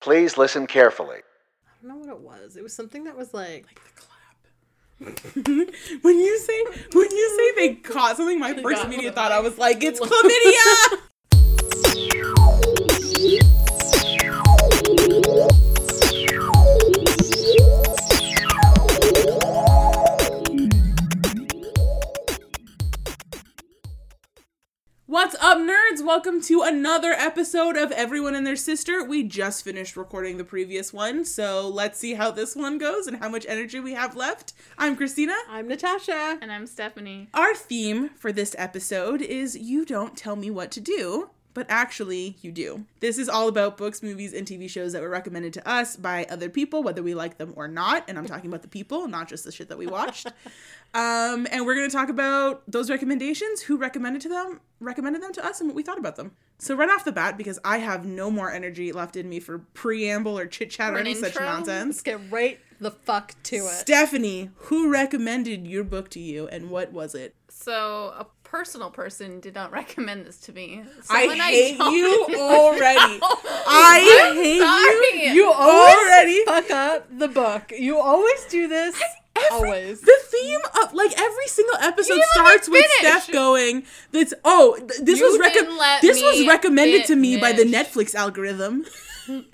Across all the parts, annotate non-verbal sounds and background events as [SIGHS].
Please listen carefully. I don't know what it was. It was something that was like, like the clap. [LAUGHS] when you say when you say they caught something, my first got immediate thought I was like, it's [LAUGHS] chlamydia. [LAUGHS] up, nerds? Welcome to another episode of Everyone and Their Sister. We just finished recording the previous one, so let's see how this one goes and how much energy we have left. I'm Christina. I'm Natasha. And I'm Stephanie. Our theme for this episode is You Don't Tell Me What to Do, but actually, you do. This is all about books, movies, and TV shows that were recommended to us by other people, whether we like them or not. And I'm talking about the people, not just the shit that we watched. [LAUGHS] um, and we're gonna talk about those recommendations, who recommended to them, recommended them to us, and what we thought about them. So right off the bat, because I have no more energy left in me for preamble or chit chat or For an any such nonsense. Let's get right the fuck to it. Stephanie, who recommended your book to you, and what was it? So, a personal person did not [LAUGHS] recommend this to me. I hate don't you [LAUGHS] know. already. I I'm hate sorry. you. You already. fuck up the book. You always do this. Every- always. The theme of like every single episode You didn't let me starts with. Steph going. That's oh th- this You was let this was me recommended to me by the. Netflix algorithm. [LAUGHS]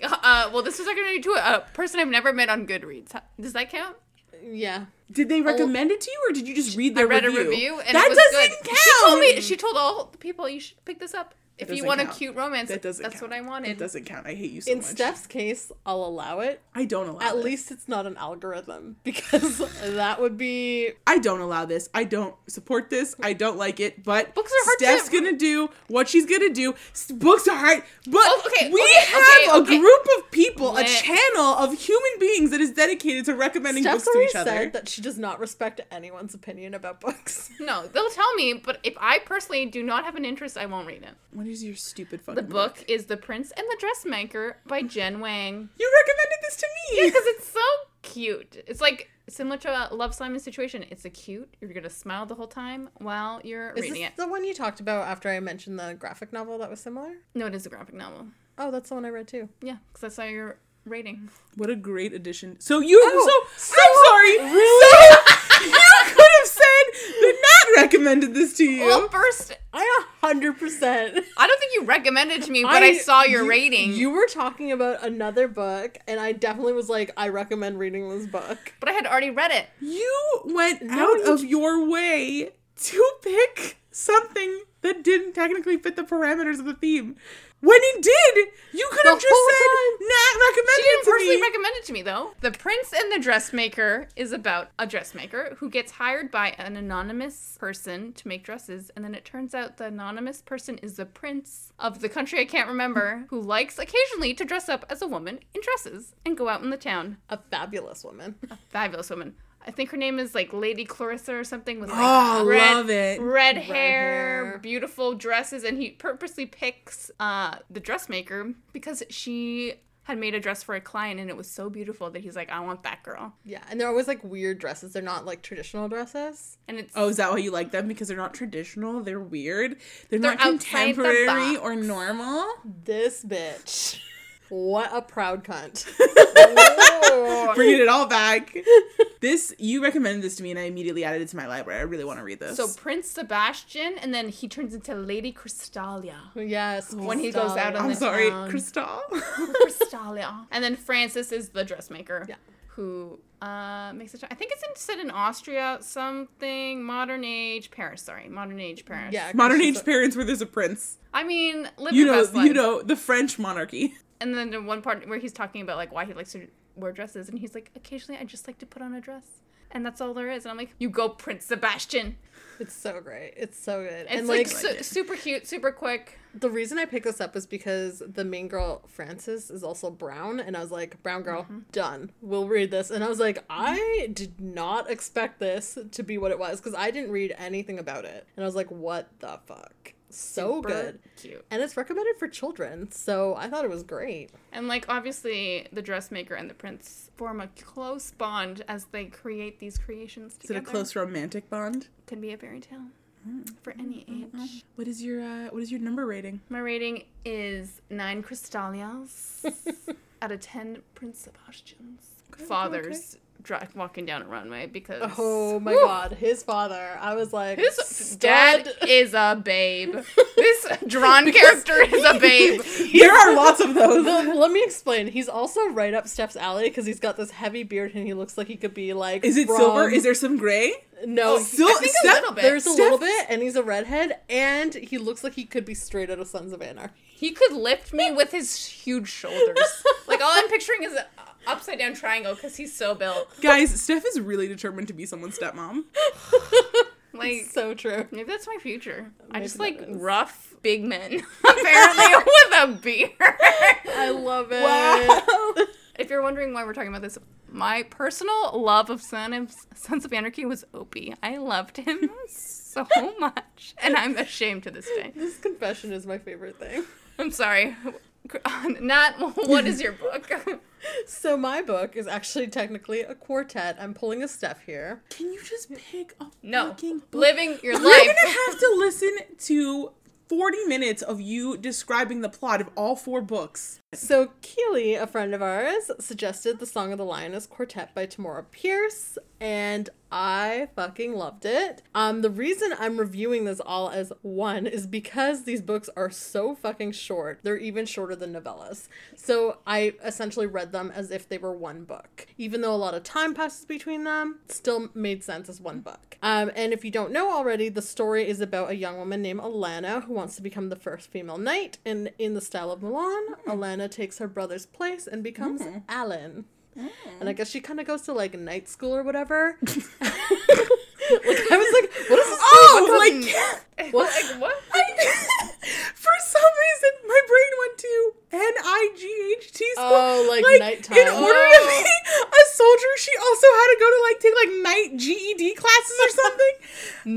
Uh, well, this was recommended to a person I've never met on Goodreads. Does that count? Yeah. Did they oh. recommend it to you or did you just read I their read review? a review and that it was doesn't good. count. She told me. She told all the people you should pick this up if you want count. a cute romance. that doesn't That's count. what I wanted. That doesn't count. I hate you so much. In much. Steph's case, I'll allow it. I don't allow At this. least it's not an algorithm [LAUGHS] because that would be I don't allow this. I don't support this. I don't like it. But Books are hard Steph's to- gonna do what she's gonna do. Books are hard. But Oh, okay, we okay, have okay, a group of people, a channel of human beings that is dedicated to recommending Steph's books to each other. said that she does not respect anyone's opinion about books. [LAUGHS] no, they'll tell me, but if I personally do not have an interest, I won't read it. What is your stupid fucking The book is The Prince and the Dressmaker by Jen Wang. You recommended this to me. Yeah, because it's so cute. It's like similar to a Love Simon situation. It's a cute. You're gonna smile the whole time while you're Is reading this it. the one you talked about after I mentioned the graphic novel that was similar? No, it is a graphic novel. Oh, that's the one I read too. Yeah, because I saw your rating. What a great addition. So you Oh, so, I'm sorry. [LAUGHS] Really? So you could have said that Nat recommended this to you. Well, first, I a hundred percent. I don't think you recommended to me, but I, saw your you- rating. You were talking about another book, and I definitely was like, I recommend reading this book. but I had already read it. You went No, out you of your way to pick something that didn't technically fit the parameters of the theme. When he did, you could have just said, time. Nat recommended She didn't it to personally me. recommend it to me, though. The Prince and the Dressmaker is about a dressmaker who gets hired by an anonymous person to make dresses, and then it turns out the anonymous person is the prince of the country I can't remember, [LAUGHS] who likes occasionally to dress up as a woman in dresses and go out in the town. A fabulous woman. A fabulous woman. I think her name is like Lady Clarissa or something with like Oh, red, love it. red, hair, hair. beautiful dresses, and he purposely picks uh, the dressmaker because she had made a dress for a client and it was so beautiful that he's like, I want that girl. Yeah, and they're always like weird dresses. They're not like traditional dresses. And it's Oh, is that why you like them? Because they're not traditional. They're weird. They're, They're not outside the contemporary or normal. This bitch. What a proud cunt. [LAUGHS] Bringing it all back. [LAUGHS] This you recommended this to me, and I immediately added it to my library. I really want to read this. so Prince Sebastian, and then he turns into Lady Crystallia. yes. When he goes out on I'm the sorry, town. Crystal. [LAUGHS] Crystallia. And then Frances is the dressmaker. Yeah. Who uh, makes it? I think it's in, set in Austria, something modern age Paris. Sorry, modern age Paris. Yeah. Modern age a- parents where there's a prince. I mean, live You know, best life. you know the French monarchy. And then the one part where he's talking about like why he likes to wear dresses, and he's like, occasionally I just like to put on a dress, and that's all there is. And I'm like, you go, Prince Sebastian. It's so great. It's so good. It's and like, like, su- super cute, super quick. the reason I picked this up is because the main girl Frances is also brown, and I was like, brown girl, Mm-hmm. done. We'll read this, and I was like, I did not expect this to be what it was because I didn't read anything about it, and I was like, what the fuck? So Super good. cute. And it's recommended for children, so I thought it was great. And like obviously, the dressmaker and the prince form a close bond as they create these creations together. Is it a close romantic bond? Could be a fairy tale mm. for any mm, mm, age. What is your uh, what is your number rating? My rating is nine crystallias. [LAUGHS] out of 10 Prince Sebastian's fathers dri- walking down a runway because Oh my Whew, god, his father. I was like, his stud. dad is a babe. [LAUGHS] This drawn character is a babe. [LAUGHS] There are lots of those. [LAUGHS] No, let me explain. He's also right up Steph's alley because he's got this heavy beard and he looks like he could be like. Is it from- silver? Is there some gray? no? Oh, sil- I think a little bit. There's a Steph- little bit, and he's a redhead, and he looks like he could be straight out of Sons of Anarchy. He could lift me with his huge shoulders. Like all I'm picturing is an upside down triangle because he's so built. [LAUGHS] Guys, Steph is really determined to be someone's stepmom. Like so true. maybe that's my future. I Maybe just like is. rough big men, [LAUGHS] [LAUGHS] apparently with a beard. I love it. Wow. If you're wondering why we're talking about this, my personal love of Son of Sons of Anarchy was Opie. I loved him so much, and I'm ashamed to this day. This confession is my favorite thing. I'm sorry. [LAUGHS] Nat, [LAUGHS] what is your book? [LAUGHS] So my book is actually technically a quartet. I'm pulling a Steph here. Can you just pick a No, fucking book? living your life? We're gonna have to listen to 40 minutes of you describing the plot of all four books. So Keely, a friend of ours, suggested the Song of the Lioness Quartet by Tamora Pierce, and I fucking loved it. Um, the reason I'm reviewing this all as one is because these books are so fucking short. They're even shorter than novellas. So I essentially read them as if they were one book. Even though a lot of time passes between them, still made sense as one book. Um, and if you don't know already, the story is about a young woman named Alanna who wants to become the first female knight. And in the style of Mulan, Alanna takes her brother's place and becomes Alan. Mm. And I guess she kind of goes to like night school or whatever. [LAUGHS] [LAUGHS] like I was like, what is this? Oh, [LAUGHS] like, What? Like what? [LAUGHS] I, for some reason, my brain went to N I G H T oh, school. Oh, like nighttime. In order to Oh. be a soldier, she also had to go to like take like night GED classes or something.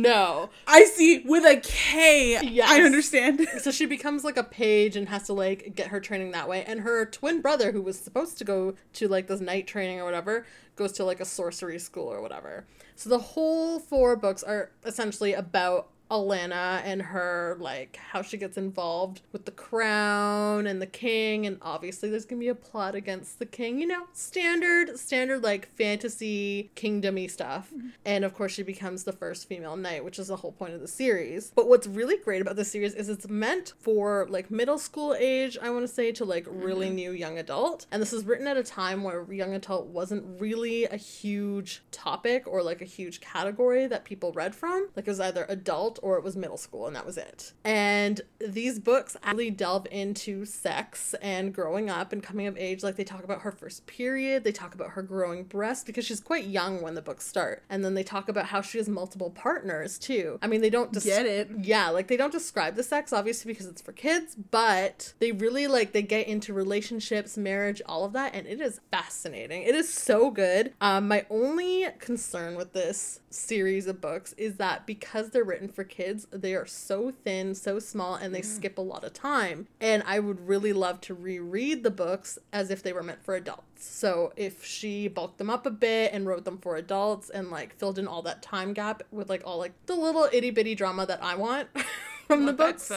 No. I see with a K. Yes. I understand. So she becomes like a page and has to like get her training that way. And her twin brother, who was supposed to go to like this night training or whatever, goes to like a sorcery school or whatever. So the whole four books are essentially about Alanna and her like how she gets involved with the crown and the king and obviously there's gonna be a plot against the king you know standard standard like fantasy kingdomy stuff. Mm-hmm. And of course she becomes the first female knight which is the whole point of the series. But what's really great about the series is it's meant for like middle school age i want to say to like really mm-hmm. new young adult. And this is written at a time where young adult wasn't really a huge topic or like a huge category that people read from. Like it was either adult or it was middle school and that was it and these books actually delve into sex and growing up and coming of age like they talk about her first period they talk about her growing breast because she's quite young when the books start and then they talk about how she has multiple partners too i mean they don't Get it. yeah, like they don't describe the sex obviously because it's for kids, but they really like they get into relationships, marriage, all of that, and it is fascinating. It is so good. Um, my only concern with this series of books is that because they're written for kids, they are so thin, so small, and they skip a lot of time. And I would really love to reread the books as if they were meant for adults. So if she bulked them up a bit and wrote them for adults and like filled in all that time gap with like all like the little itty bitty drama that I want [LAUGHS] from the books.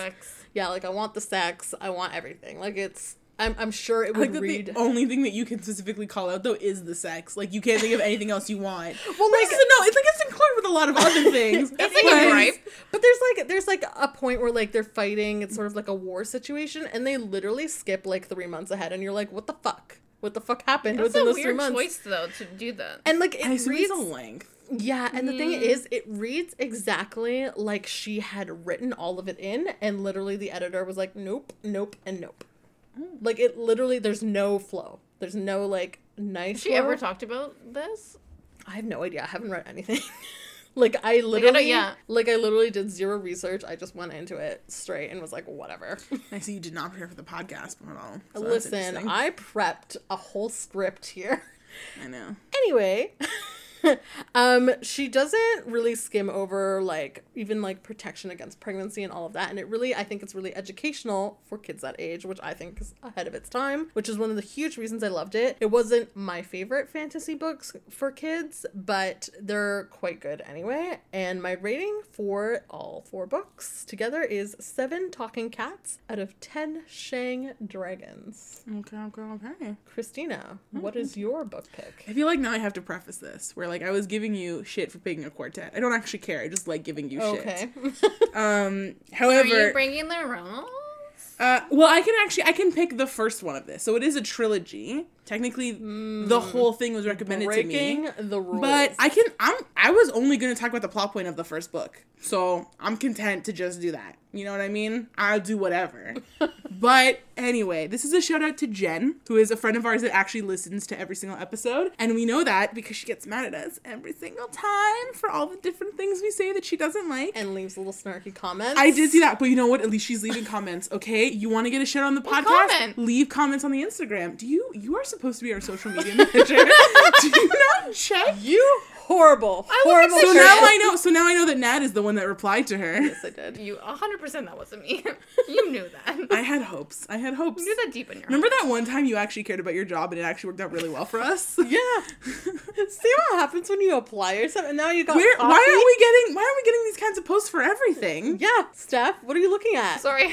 Yeah, like I want the sex, I want everything. Like it's I'm I'm sure it would like read the only thing that you can specifically call out though is the sex. Like you can't think of anything else you want. [LAUGHS] Well, But like- it's- no, it's like it's included with a lot of other [LAUGHS] things. That's but- like a gripe. But there's like there's like a point where like they're fighting, it's sort of like a war situation, and they literally skip like three months ahead, and you're like, what the fuck? What the fuck happened That's within a those three weird months? choice though to do that. And like it I reads a length. Yeah, and the thing mm. is, it reads exactly like she had written all of it in, and literally the editor was like, nope, nope, and nope. Mm. Like it literally, there's no flow. There's no like nice. Has she flow. ever talked about this? I have no idea. I haven't read anything. [LAUGHS] like I literally, yeah. like I literally did zero research. I just went into it straight and was like, whatever. I see you did not prepare for the podcast at all. so Listen. I prepped a whole script here. I know. Anyway, [LAUGHS] [LAUGHS] um, she doesn't really skim over like even like protection against pregnancy and all of that, and it really I think it's really educational for kids that age, which I think is ahead of its time, which is one of the huge reasons I loved it. It wasn't my favorite fantasy books for kids, but they're quite good anyway. And my rating for all four books together is seven talking cats out of ten Shang dragons. Okay, okay, okay. Christina, what is your book pick? I feel like now I have to preface this, where like I was giving you shit for picking a quartet. I don't actually care. I just like giving you Okay. shit. [LAUGHS] Um, however, Are you bringing the rules? Uh, well, I can actually I can pick the first one of this. So it is a trilogy. Technically, mm. the whole thing was recommended to Breaking me. the rules. But I can I'm I was only going to talk about the plot point of the first book. So, I'm content to just do that. You know what I mean? I'll do whatever. [LAUGHS] but anyway, this is a shout out to Jen, who is a friend of ours that actually listens to every single episode, and we know that because she gets mad at us every single time for all the different things we say that she doesn't like. and leaves little snarky comments. I did see that, but you know what? At least she's leaving comments. Okay, you want to get a shout on the podcast? comment? Leave comments on the Instagram. Do you? You are supposed to be our social media [LAUGHS] manager. [LAUGHS] Do you not check? You horrible, I look at horrible. the So now I know. So now I know that Nat is the one that replied to her. Yes, I did. You 100% that wasn't me. [LAUGHS] you knew that. I had hopes. I had hopes. you knew that deep in your Remember that one time you actually cared about your job and it actually worked out really well for us? Yeah. See what happens when you apply yourself, and now you got. Where, why aren't we getting? Why aren't we getting these kinds of posts for everything? Yeah, Steph. What are you looking at? Sorry.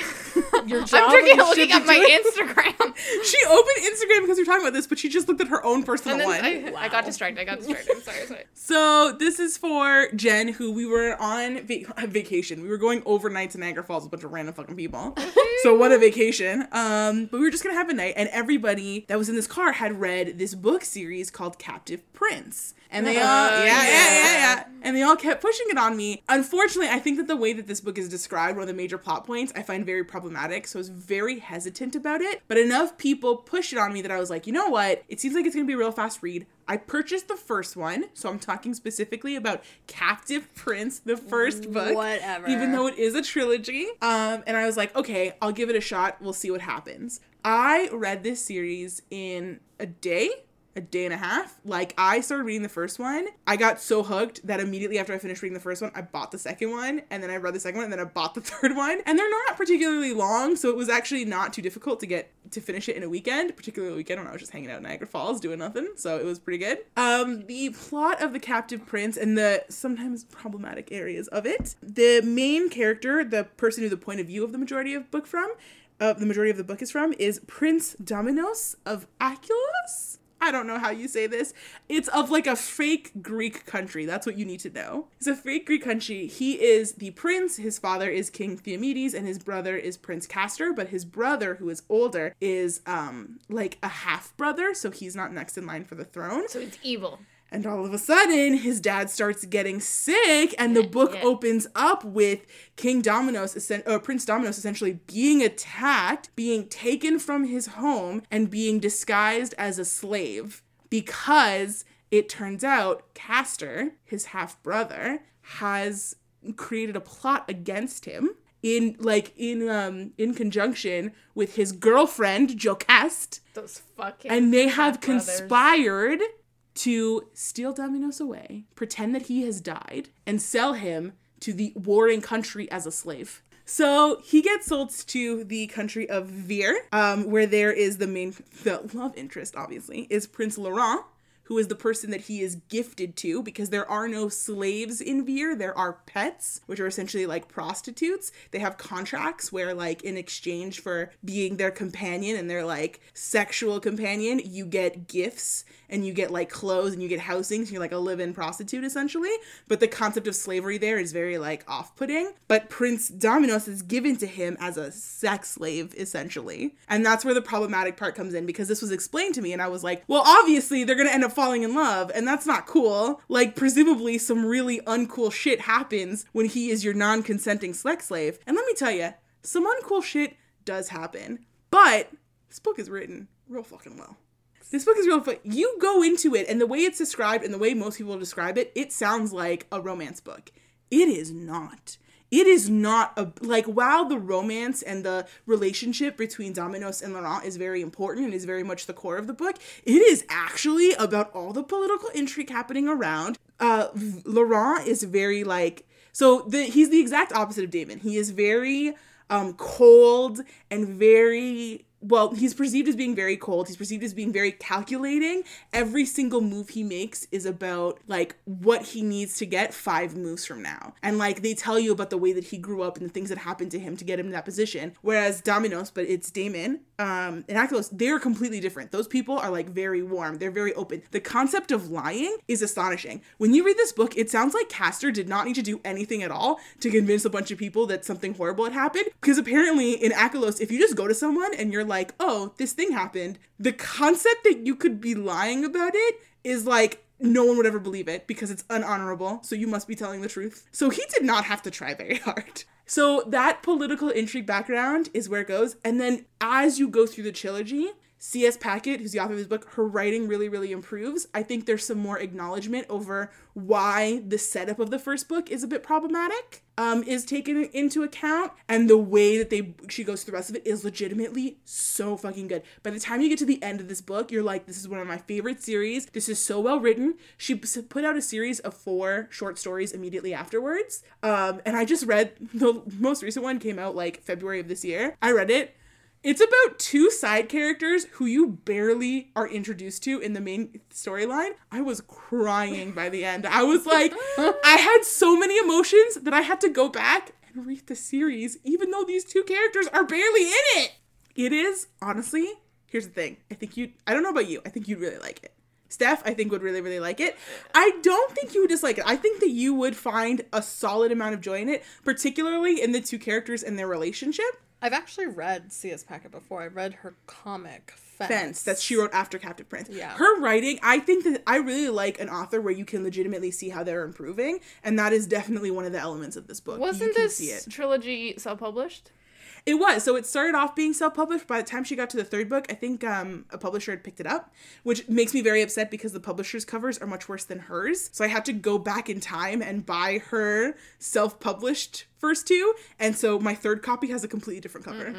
Your [LAUGHS] I'm job drinking, and looking at my? Instagram. [LAUGHS] She opened Instagram because we are talking about this, but she just looked at her own personal And then one. I, I got distracted. I got distracted. I'm sorry. Sorry. [LAUGHS] So this is for Jen, who we were on va- vacation. We were going overnight to Niagara Falls with a bunch of random fucking people. so what a vacation! Um, but we were just gonna have a night, and everybody that was in this car had read this book series called Captive Prince, and they all yeah, yeah yeah yeah yeah, and they all kept pushing it on me. Unfortunately, I think that the way that this book is described, one of the major plot points, I find very problematic. So I was very hesitant about it. But enough people pushed it on me that I was like, you know what? It seems like it's gonna be a real fast read. I purchased the first one, so I'm talking specifically about Captive [LAUGHS] Prince, the first book. Whatever. Even though it is a trilogy. Um, and I was like, okay, I'll give it a shot. We'll see what happens. I read this series in a day, a day and a half. Like I started reading the first one. I got so hooked that immediately after I finished reading the first one, I bought the second one, and then I read the second one, and then I bought the [LAUGHS] third one. And they're not particularly long, so it was actually not too difficult to get to finish it in a weekend, particularly a weekend when I was just hanging out in Niagara Falls doing nothing. So it was pretty good. Um, the plot of the Captive Prince and the sometimes problematic areas of it. The main character, the person who the point of view of the majority of book from, uh, the majority of the book is from, is Prince Dominos of Aculus. I don't know how you say this. It's of like a fake Greek country. That's what you need to know. It's a fake Greek country. He is the prince. His father is King Theomedes, and his brother is Prince Kastor. But his brother, who is older, is um like a half brother, so he's not next in line for the throne. So it's evil. And all of a sudden, his dad starts getting sick, and the book yeah. opens up with King Dominos, or Prince Dominos, essentially being attacked, being taken from his home, and being disguised as a slave because it turns out Kastor, his half brother, has created a plot against him in like in um in conjunction with his girlfriend Jocasta Those fucking. and they have half-brothers. conspired to steal Dominos away, pretend that he has died, and sell him to the warring country as a slave. So he gets sold to the country of Vere, um, where there is the main the love interest, obviously, is Prince Laurent, who is the person that he is gifted to because there are no slaves in Vere. There are pets, which are essentially like prostitutes. They have contracts where, like, in exchange for being their companion and their like sexual companion, you get gifts and you get like clothes and you get housing. So you're like a live in prostitute essentially. But the concept of slavery there is very like off putting. But Prince Dominos is given to him as a sex slave essentially. And that's where the problematic part comes in because this was explained to me and I was like, well, obviously they're going to end up falling in love and that's not cool. Like, presumably some really uncool shit happens when he is your non consenting sex slave. And let me tell you, some uncool shit does happen. But this book is written real fucking well. This book is real fun. You go into it, and the way it's described and the way most people describe it, it sounds like a romance book. It is not. It is not a like while the romance and the relationship between Dominos and Laurent is very important and is very much the core of the book, it is actually about all the political intrigue happening around. Uh Laurent is very like so the he's the exact opposite of Damon. He is very um cold and very well, he's perceived as being very cold. He's perceived as being very calculating. Every single move he makes is about like what he needs to get five moves from now. And like they tell you about the way that he grew up and the things that happened to him to get him in that position. Whereas Dominos, but it's Damon, um, and they're completely different. Those people are like very warm. They're very open. The concept of lying is astonishing. When you read this book, it sounds like Kastor did not need to do anything at all to convince a bunch of people that something horrible had happened. Because apparently in Akelos, if you just go to someone and you're like, oh, this thing happened, the concept that you could be lying about it is like no one would ever believe it because it's unhonorable. So you must be telling the truth. So he did not have to try very [LAUGHS] hard. So that political intrigue background is where it goes. And then as you go through the trilogy, C.S. Pacat, who's the author of this book, her writing really, really improves. I think there's some more acknowledgement over why the setup of the first book is a bit problematic, um, is taken into account, and the way that they she goes through the rest of it is legitimately so fucking good. By the time you get to the end of this book, you're like, this is one of my favorite series. This is so well written. She put out a series of four short stories immediately afterwards, um, and I just read [LAUGHS] the most recent one came out like February of this year. I read it. It's about two side characters who you barely are introduced to in the main storyline. I was crying by the end. I was like, I had so many emotions that I had to go back and read the series, even though these two characters are barely in it. It is, honestly, here's the thing. I think you, I don't know about you, I think you'd really like it. Steph, I think would really, really like it. I don't think you would dislike it. I think that you would find a solid amount of joy in it, particularly in the two characters and their relationship. I've actually read C.S. Pacat before. I read her comic Fence. Fence that she wrote after Captive Prince. Yeah. Her writing, I think that I really like an author where you can legitimately see how they're improving, and that is definitely one of the elements of this book. Wasn't can this see it. trilogy self-published? It was. So it started off being self-published. By the time she got to the third book, I think um, a publisher had picked it up, which makes me very upset because the publisher's covers are much worse than hers. So I had to go back in time and buy her self-published first two, and so my third copy has a completely different cover.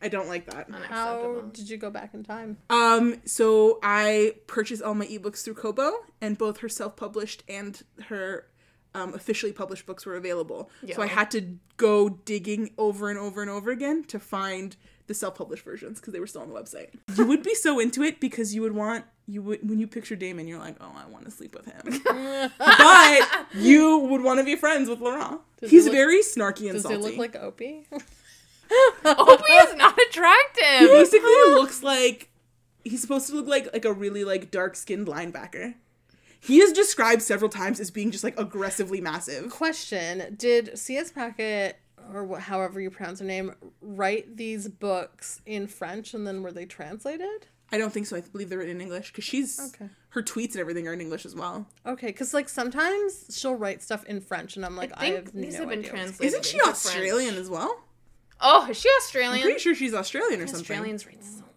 I don't like that. How did you go back in time? Um, so I purchased all my ebooks through Kobo, and both her self-published and her um, officially published books were available. So I had to go digging over and over and over again to find the self-published versions because they were still on the website. You would be so into it because you would want you would when you picture Damon, you're like, oh, I want to sleep with him. [LAUGHS] but you would want to be friends with Laurent. Does He's look- very snarky and Does salty. he look like Opie? [LAUGHS] Opie is not attractive. he basically looks like he's supposed to look like like a really like dark skinned linebacker. He is described several times as being just like aggressively massive. Question: Did C.S. Pacat or wh- however you pronounce her name write these books in French and then were they translated? I don't think so. I believe they're written in English because she's Okay. her tweets and everything are in English as well. Okay, because like sometimes she'll write stuff in French and I'm like, I, I think have these no have been idea. translated. Isn't she Australian French. as well? Oh, is she I'm Australian? pretty sure she's Australian or something. Australians write so well.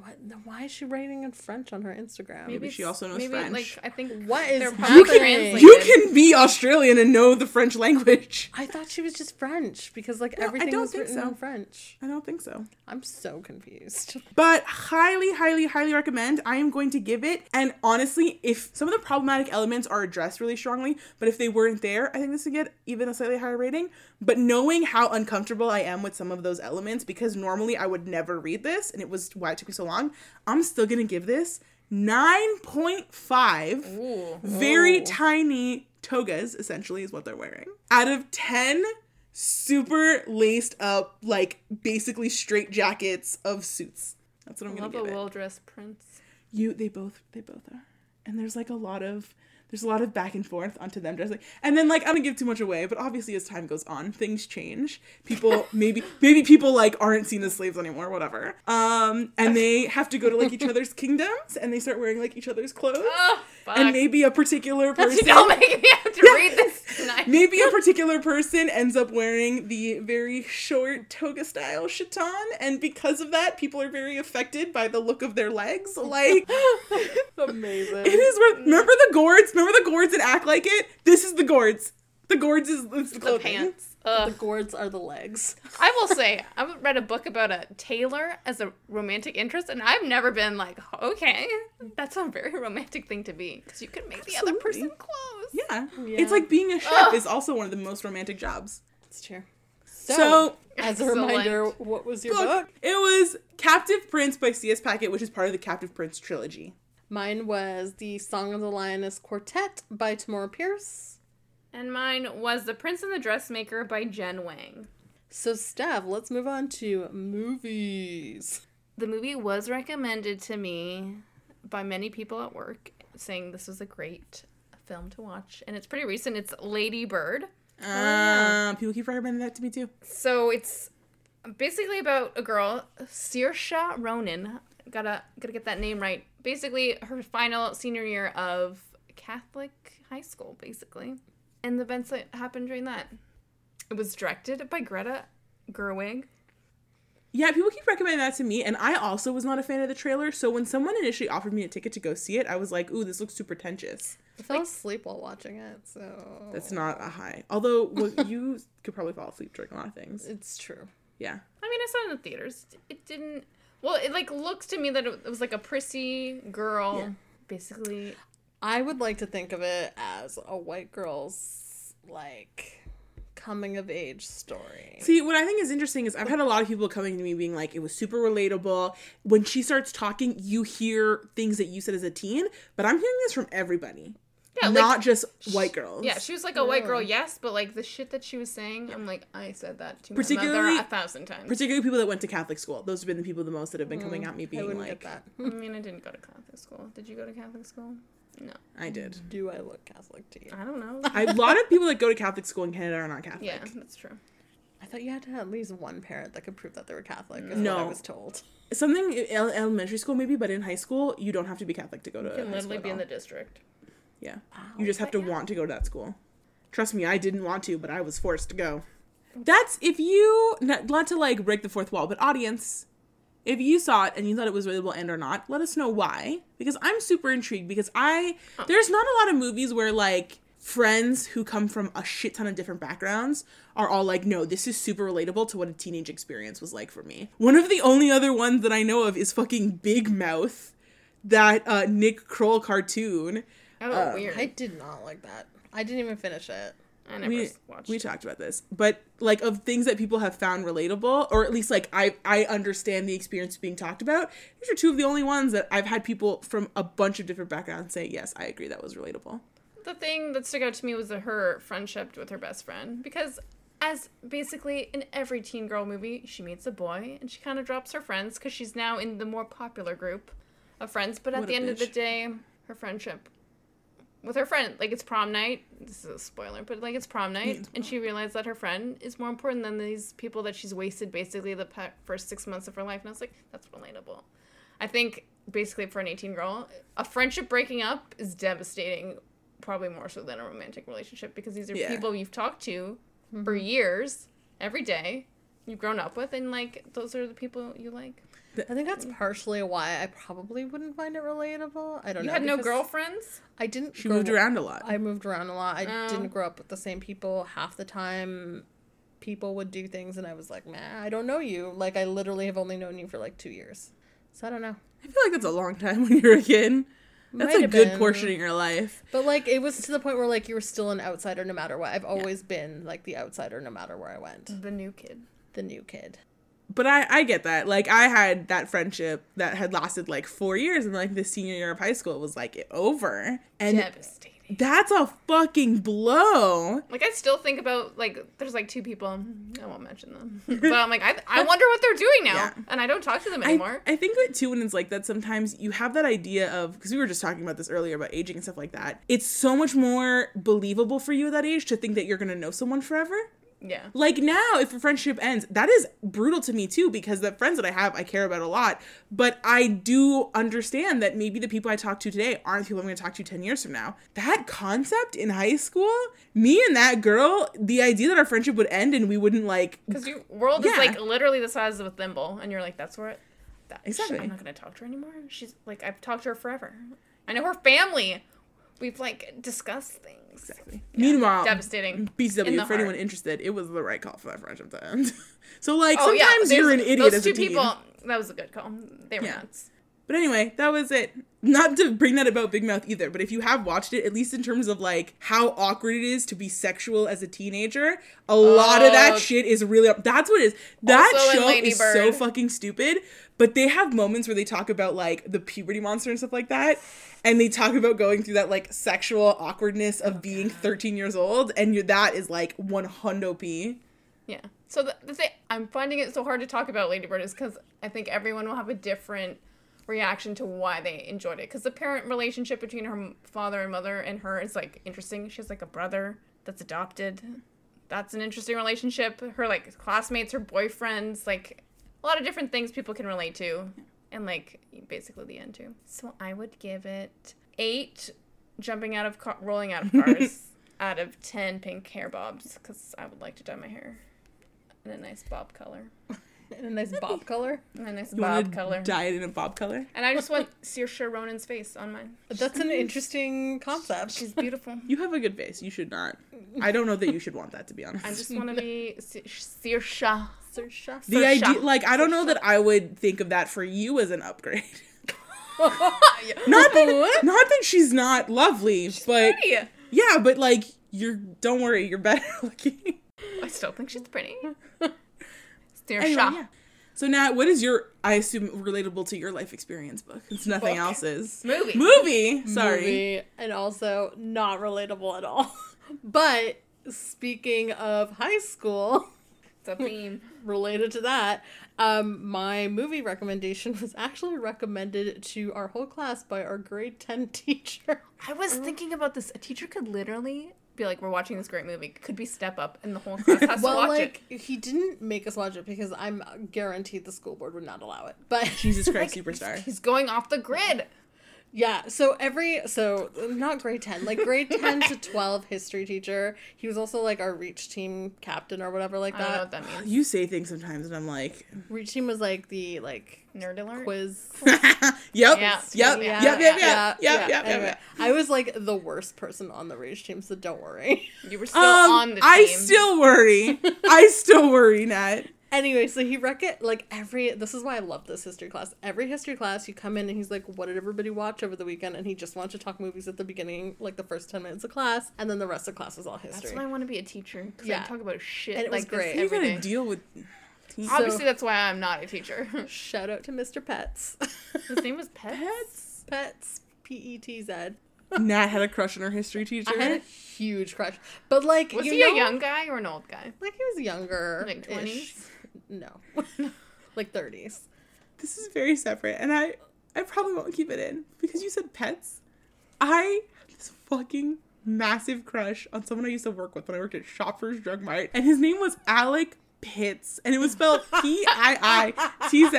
What? Why is she writing in French on her Instagram? Maybe she also knows maybe, French. Like I think What is they're happening? probably translated. You can be Australian and know the French language. [LAUGHS] I thought she was just French because like No, I everything don't was think written so. in French. I don't think so. I'm so confused. [LAUGHS] but highly, highly, highly recommend. I am going to give it. And honestly, if some of the problematic elements are addressed really strongly, but if they weren't there, I think this would get even a slightly higher rating. But knowing how uncomfortable I am with some of those elements, because normally I would never read this, and it was why it took me so long, I'm still gonna give this 9.5 Ooh. very Ooh. tiny togas essentially is what they're wearing out of 10 super laced up like basically straight jackets of suits that's what i'm gonna give. Love a give well dressed prince. you they both they both are and there's like a lot of there's a lot of back and forth onto them dressing and then like i don't give too much away but obviously as time goes on things change. People [LAUGHS] maybe maybe people like aren't seen as slaves anymore whatever. Um and they have to go to like each other's kingdoms and they start wearing like each other's clothes. Oh, and maybe a particular person Don't make me have to [LAUGHS] read this tonight. maybe a [LAUGHS] particular person ends up wearing the very short toga style chiton and because of that people are very affected by the look of their legs like Amazing. it is remember the gourds remember the gourds that act like it this is the gourds The gourds is it's the The clothing. pants. The gourds are the legs. I will say, I've read a book about a tailor as a romantic interest, and I've never been like, okay, that's a very romantic thing to be, because you can make the other person clothes. Yeah. Yeah. It's like being a chef Ugh. is also one of the most romantic jobs. It's true. So, So, [LAUGHS] as a Excellent. reminder, what was your book, book? it was Captive Prince by C.S. Pacat, which is part of the Captive Prince trilogy. Mine was The Song of the Lioness Quartet by Tamora Pierce. And mine was The Prince and the Dressmaker by Jen Wang. So, Steph, let's move on to movies. The movie was recommended to me by many people at work, saying this was a great film to watch, and it's pretty recent. It's Lady Bird. Um, people keep recommending that to me too. So it's basically about a girl, Saoirse Ronan. Gotta gotta get that name right. Basically, her final senior year of Catholic high school, basically, and the events that happened during that. It was directed by Greta Gerwig. Yeah, people keep recommending that to me, and I also was not a fan of the trailer. So when someone initially offered me a ticket to go see it, I was like, "Ooh, this looks too pretentious." I fell asleep while watching it, so. That's not a high. Although well, [LAUGHS] you could probably fall asleep during a lot of things. It's true. Yeah. I mean, I saw it in the theaters. It didn't. Well, it like looks to me that it was like a prissy girl, Yeah. basically. I would like to think of it as a white girl's, like, coming of age story. See, what I think is interesting is I've had a lot of people coming to me being like, it was super relatable. When she starts talking, you hear things that you said as a teen, but I'm hearing this from everybody. Yeah, like- not just white girls. Yeah, she was like a white girl, yes, but like the shit that she was saying, I'm like, I said that to my Particularly- mother a thousand times. Particularly people that went to Catholic school. Those have been the people the most that have been coming mm, at me I being wouldn't like, get that. I [LAUGHS] mean, I didn't go to Catholic school. Did you go to Catholic school? No, I did. Do I look Catholic to you? I don't know. I, a lot of people that go to Catholic school in Canada are not Catholic. yeah, that's true. I thought you had to have at least one parent that could prove that they were Catholic. Is what No. I was told. Something in elementary school maybe, but in high school you don't have to be Catholic to go to. You can high school literally at be in the district. Yeah, you just have to yeah. want to go to that school. Trust me, I didn't want to, but I was forced to go. That's if you not, not to like break the fourth wall, but audience, if you saw it and you thought it was relatable and or not, let us know why. Because I'm super intrigued. Because I there's not a lot of movies where like friends who come from a shit ton of different backgrounds are all like, no, this is super relatable to what a teenage experience was like for me. One of the only other ones that I know of is fucking Big Mouth, that uh, Nick Kroll cartoon. Oh, Uh, weird. I did not like that. I didn't even finish it. I never we, watched. we it. talked about this but like of things that people have found relatable or at least like i i understand the experience being talked about these are two of the only ones that i've had people from a bunch of different backgrounds say yes i agree that was relatable the thing that stuck out to me was her friendship with her best friend because as basically in every teen girl movie she meets a boy and she kind of drops her friends because she's now in the more popular group of friends but at What the a end of the day her friendship with her friend. Like it's prom night. This is a spoiler but like it's prom night. It's and she realized that her friend is more important than these people that she's wasted basically the pe- first six months of her life. And i was like that's relatable. I think basically for an 18 girl a friendship breaking up is devastating probably more so than a romantic relationship because these are Yeah. people you've talked to for mm-hmm. years every day you've grown up with. And like those are the people you like I think that's partially why I probably wouldn't find it relatable. I don't you know. had no girlfriends I didn't. she grow- moved around a lot I moved around a lot. I Oh. didn't grow up with the same people. Half the time, people would do things, and I was like, "Man, I don't know you." Like I literally have only known you for like two years, so I don't know. i feel like that's a long time [LAUGHS] when you're a kid that's Might a good been. portion of your life But like it was to the point where like you were still an outsider no matter what. I've always been like the outsider no matter where I went. the new kid The new kid. But I, I get that. Like I had that friendship that had lasted like four years, and like the senior year of high school was like over, and devastating that's a fucking blow. like i still think about like there's like two people i won't mention them but i'm like i, I [LAUGHS] wonder what they're doing now Yeah. and i don't talk to them I, anymore I think that too when it's like that sometimes you have that idea of because we were just talking about this earlier about aging and stuff like that. It's so much more believable for you at that age to think that you're gonna know someone forever. Yeah Like now, if a friendship ends, that is brutal to me too, because the friends that I have, I care about a lot. But I do understand that maybe the people I talk to today aren't the people I'm going to talk to 10 years from now. That concept in high school, me and that girl, the idea that our friendship would end and we wouldn't like. because your world Yeah. is like literally the size of a thimble and you're like that's where it that, Exactly. i'm not gonna talk to her anymore she's like i've talked to her forever i know her family we've like discussed things. Exactly. Meanwhile, Devastating. BCW, for anyone interested, it was the right call for that friendship to end. [LAUGHS] so like Oh yeah, sometimes you're an idiot Those as two a teen. people. That was a good call. They were Yeah. nuts. But anyway, that was it. Not to bring that about Big Mouth either, but if you have watched it, at least in terms of like how awkward it is to be sexual as a teenager, a lot of that shit is really that's what it is. That Also show is so fucking stupid. But they have moments where they talk about like the puberty monster and stuff like that. And they talk about going through that like sexual awkwardness of being 13 years old, and that is like one hundo p. Yeah. So the, the thing I'm finding it so hard to talk about Lady Bird is because I think everyone will have a different reaction to why they enjoyed it. Because the parent relationship between her father and mother and her is like interesting. She has like a brother that's adopted. That's an interesting relationship. Her like classmates, her boyfriends, like a lot of different things people can relate to, and like basically the end too. So I would give it eight jumping out of car- rolling out of cars [LAUGHS] out of 10 pink hair bobs because I would like to dye my hair in a nice bob color. [LAUGHS] In a nice bob [LAUGHS] color. In a nice You bob color. dye it in a bob color? And I just want Saoirse Ronan's face on mine. That's an interesting concept. She's beautiful. You have a good face. You should not. I don't know that you should want that to be honest. I just want to be Sa- Saoirse. Saoirse. the Saoirse. idea, like, I don't know that I would think of that for you as an upgrade. [LAUGHS] not Not that, [LAUGHS] not that she's not lovely, but Pretty. yeah, but like, you're. Don't worry, you're better [LAUGHS] looking. I still think she's pretty. Saoirse. Anyway, yeah. So Nat, what is your? I assume relatable to your life experience book. It's nothing Book. is Movie. Movie. Sorry. movie, and also not relatable at all. But speaking of high school, It's a [LAUGHS] theme. related to that, um, my movie recommendation [LAUGHS] was actually recommended to our whole class by our grade 10 [LAUGHS] teacher. I was thinking about this. A teacher could literally be like, "We're watching this great movie." Could be Step Up, and the whole class has well, to watch like, it. he didn't make us watch it because I'm guaranteed the school board would not allow it. But Jesus Christ, superstar. He's going off the grid. Yeah, so every so not grade 10, like grade 10 to [LAUGHS] 12 history teacher. He was also like our reach team captain or whatever like I don't know that. what that means. You say things sometimes, and I'm like, Reach team was like the like Nerd alert. quiz. [LAUGHS] yep, yep, yep, yep, yep, yep, yep, I was like the worst person on the rage team, so don't worry. You were still Um, on the team. I still worry. I still worry, Nat. Anyway, so he rec it like every. This is why I love this history class. Every history class, you come in and he's like, "What did everybody watch over the weekend?" And he just wants to talk movies at the beginning, like the first ten minutes of class, and then the rest of class is all history. That's why I want to be a teacher. Because Yeah. I talk about shit And it was like great. this You every gotta deal with. Obviously, that's why I'm not a teacher. [LAUGHS] Shout out to Mr. Petz. His name was Petz. Petz. Petz. P E T Z. Nat had a crush on her history teacher. I had a huge crush, but like, Was you he know, a young guy or an old guy? Like he was younger, Like 20s? No, [LAUGHS] like thirties. this is very separate, and I, I probably won't keep it in because you said pets. I had this fucking massive crush on someone I used to work with when I worked at Shoppers Drug Mart, and his name was Alec Pitts, and it was spelled [LAUGHS] P I I T Z.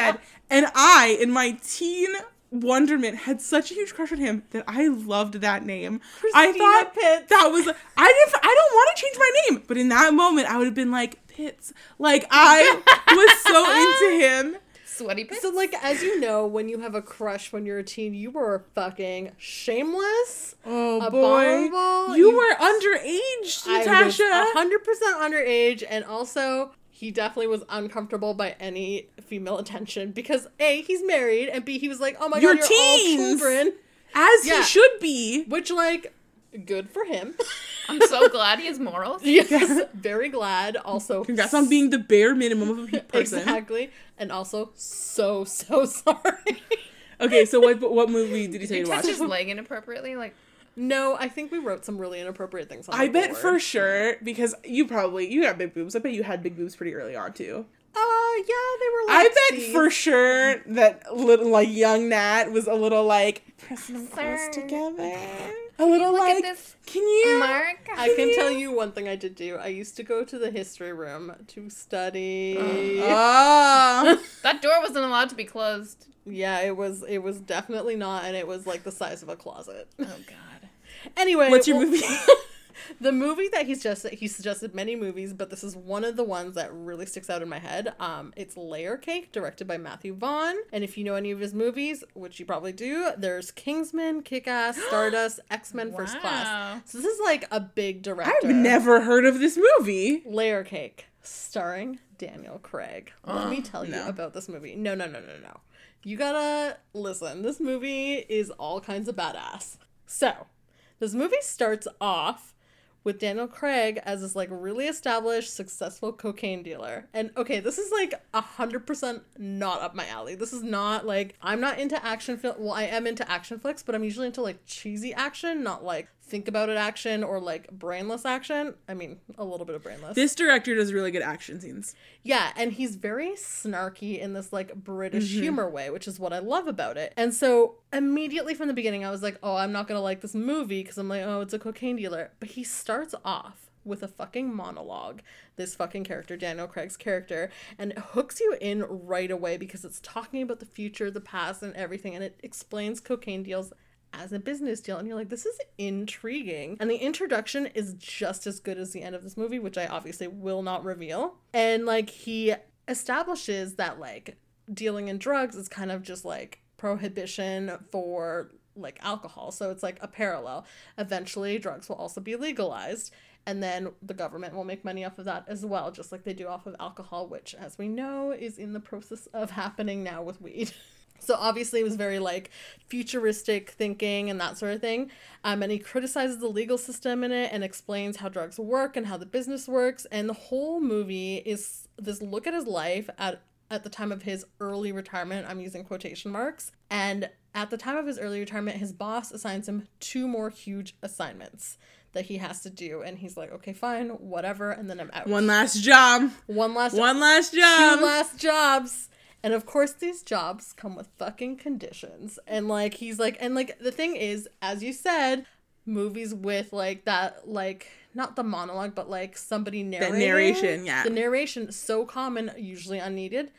And I, in my teen wonderment, had such a huge crush on him that I loved that name. I thought Pitts. that was I didn't I don't want to change my name, but in that moment I would have been like Pitts. Like I was so into [LAUGHS] him. Sweaty Pits? So like, as you know, when you have a crush when you're a teen, you were fucking shameless. Oh boy, You, You- were underage, Natasha. hundred percent underage, and also he definitely was uncomfortable by any female attention because a he's married, and b he was like, oh my You're god, you're all teens. children, As Yeah. he should be. which like, good for him. I'm so [LAUGHS] glad he has morals. yes, very glad. Also, Congrats on being the bare minimum of a person. exactly, and also so so [LAUGHS] sorry. Okay, so what what movie did he tell you you to watch? his leg inappropriately? Like, no, I think we wrote some really inappropriate things. on I the bet board. for sure because you probably you got big boobs. I bet you had big boobs pretty early on too. Uh, yeah, they were. I bet C's. for sure that little like young Nat was a little like pressing them close together. A little look like at this can you mark. I can tell you one thing I did do. I used to go to the history room to study. Oh. [LAUGHS] [LAUGHS] That door wasn't allowed to be closed. yeah, it was. It was definitely not, and it was like the size of a closet. Oh God. Anyway, What's your well- movie? [LAUGHS] [LAUGHS] the movie that he's just he suggested many movies, but this is one of the ones that really sticks out in my head. Um, it's Layer Cake, directed by Matthew Vaughn, and if you know any of his movies, which you probably do, there's Kingsman, Kick Ass, [GASPS] Stardust, X Men First Class. So this is like a big director. I've never heard of this movie. Layer Cake, starring Daniel Craig. Let me [GASPS] tell you no. about this movie. No, no, no, no, no. You gotta listen. This movie is all kinds of badass. So, this movie starts off with Daniel Craig as this like really established, successful cocaine dealer. And okay, this is like a hundred percent not up my alley. This is not like I'm not into action film. Well, I am into action flicks, but I'm usually into like cheesy action, not like think about it action or like brainless action. I mean, a little bit of brainless. This director does really good action scenes. Yeah, and he's very snarky in this like British mm-hmm. humor way, which is what I love about it. And so immediately from the beginning, I was like, oh, I'm not gonna like this movie because I'm like, oh, it's a cocaine dealer. But he starts off with a fucking monologue, this fucking character, Daniel Craig's character, and it hooks you in right away because it's talking about the future, the past, and everything, and it explains cocaine deals as a business deal and you're like this is intriguing. And the introduction is just as good as the end of this movie which i obviously will not reveal. And like he establishes that like dealing in drugs is kind of just like prohibition for like alcohol. So it's like a parallel. Eventually drugs will also be legalized and then the government will make money off of that as well just like they do off of alcohol which as we know is in the process of happening now with weed [LAUGHS] So obviously it was very like futuristic thinking and that sort of thing. Um, and he criticizes the legal system in it and explains how drugs work and how the business works. And the whole movie is this look at his life at at the time of his early retirement. I'm using quotation marks. And at the time of his early retirement, his boss assigns him two more huge assignments that he has to do. And he's like, okay, fine, whatever. And then I'm out. One last job. One last One last job. two last jobs. And of course, these jobs come with fucking conditions. And like, he's like, and like, the thing is, as you said, movies with like that, like, not the monologue, but like somebody narrating. The narration, yeah. The narration, so common, usually unneeded,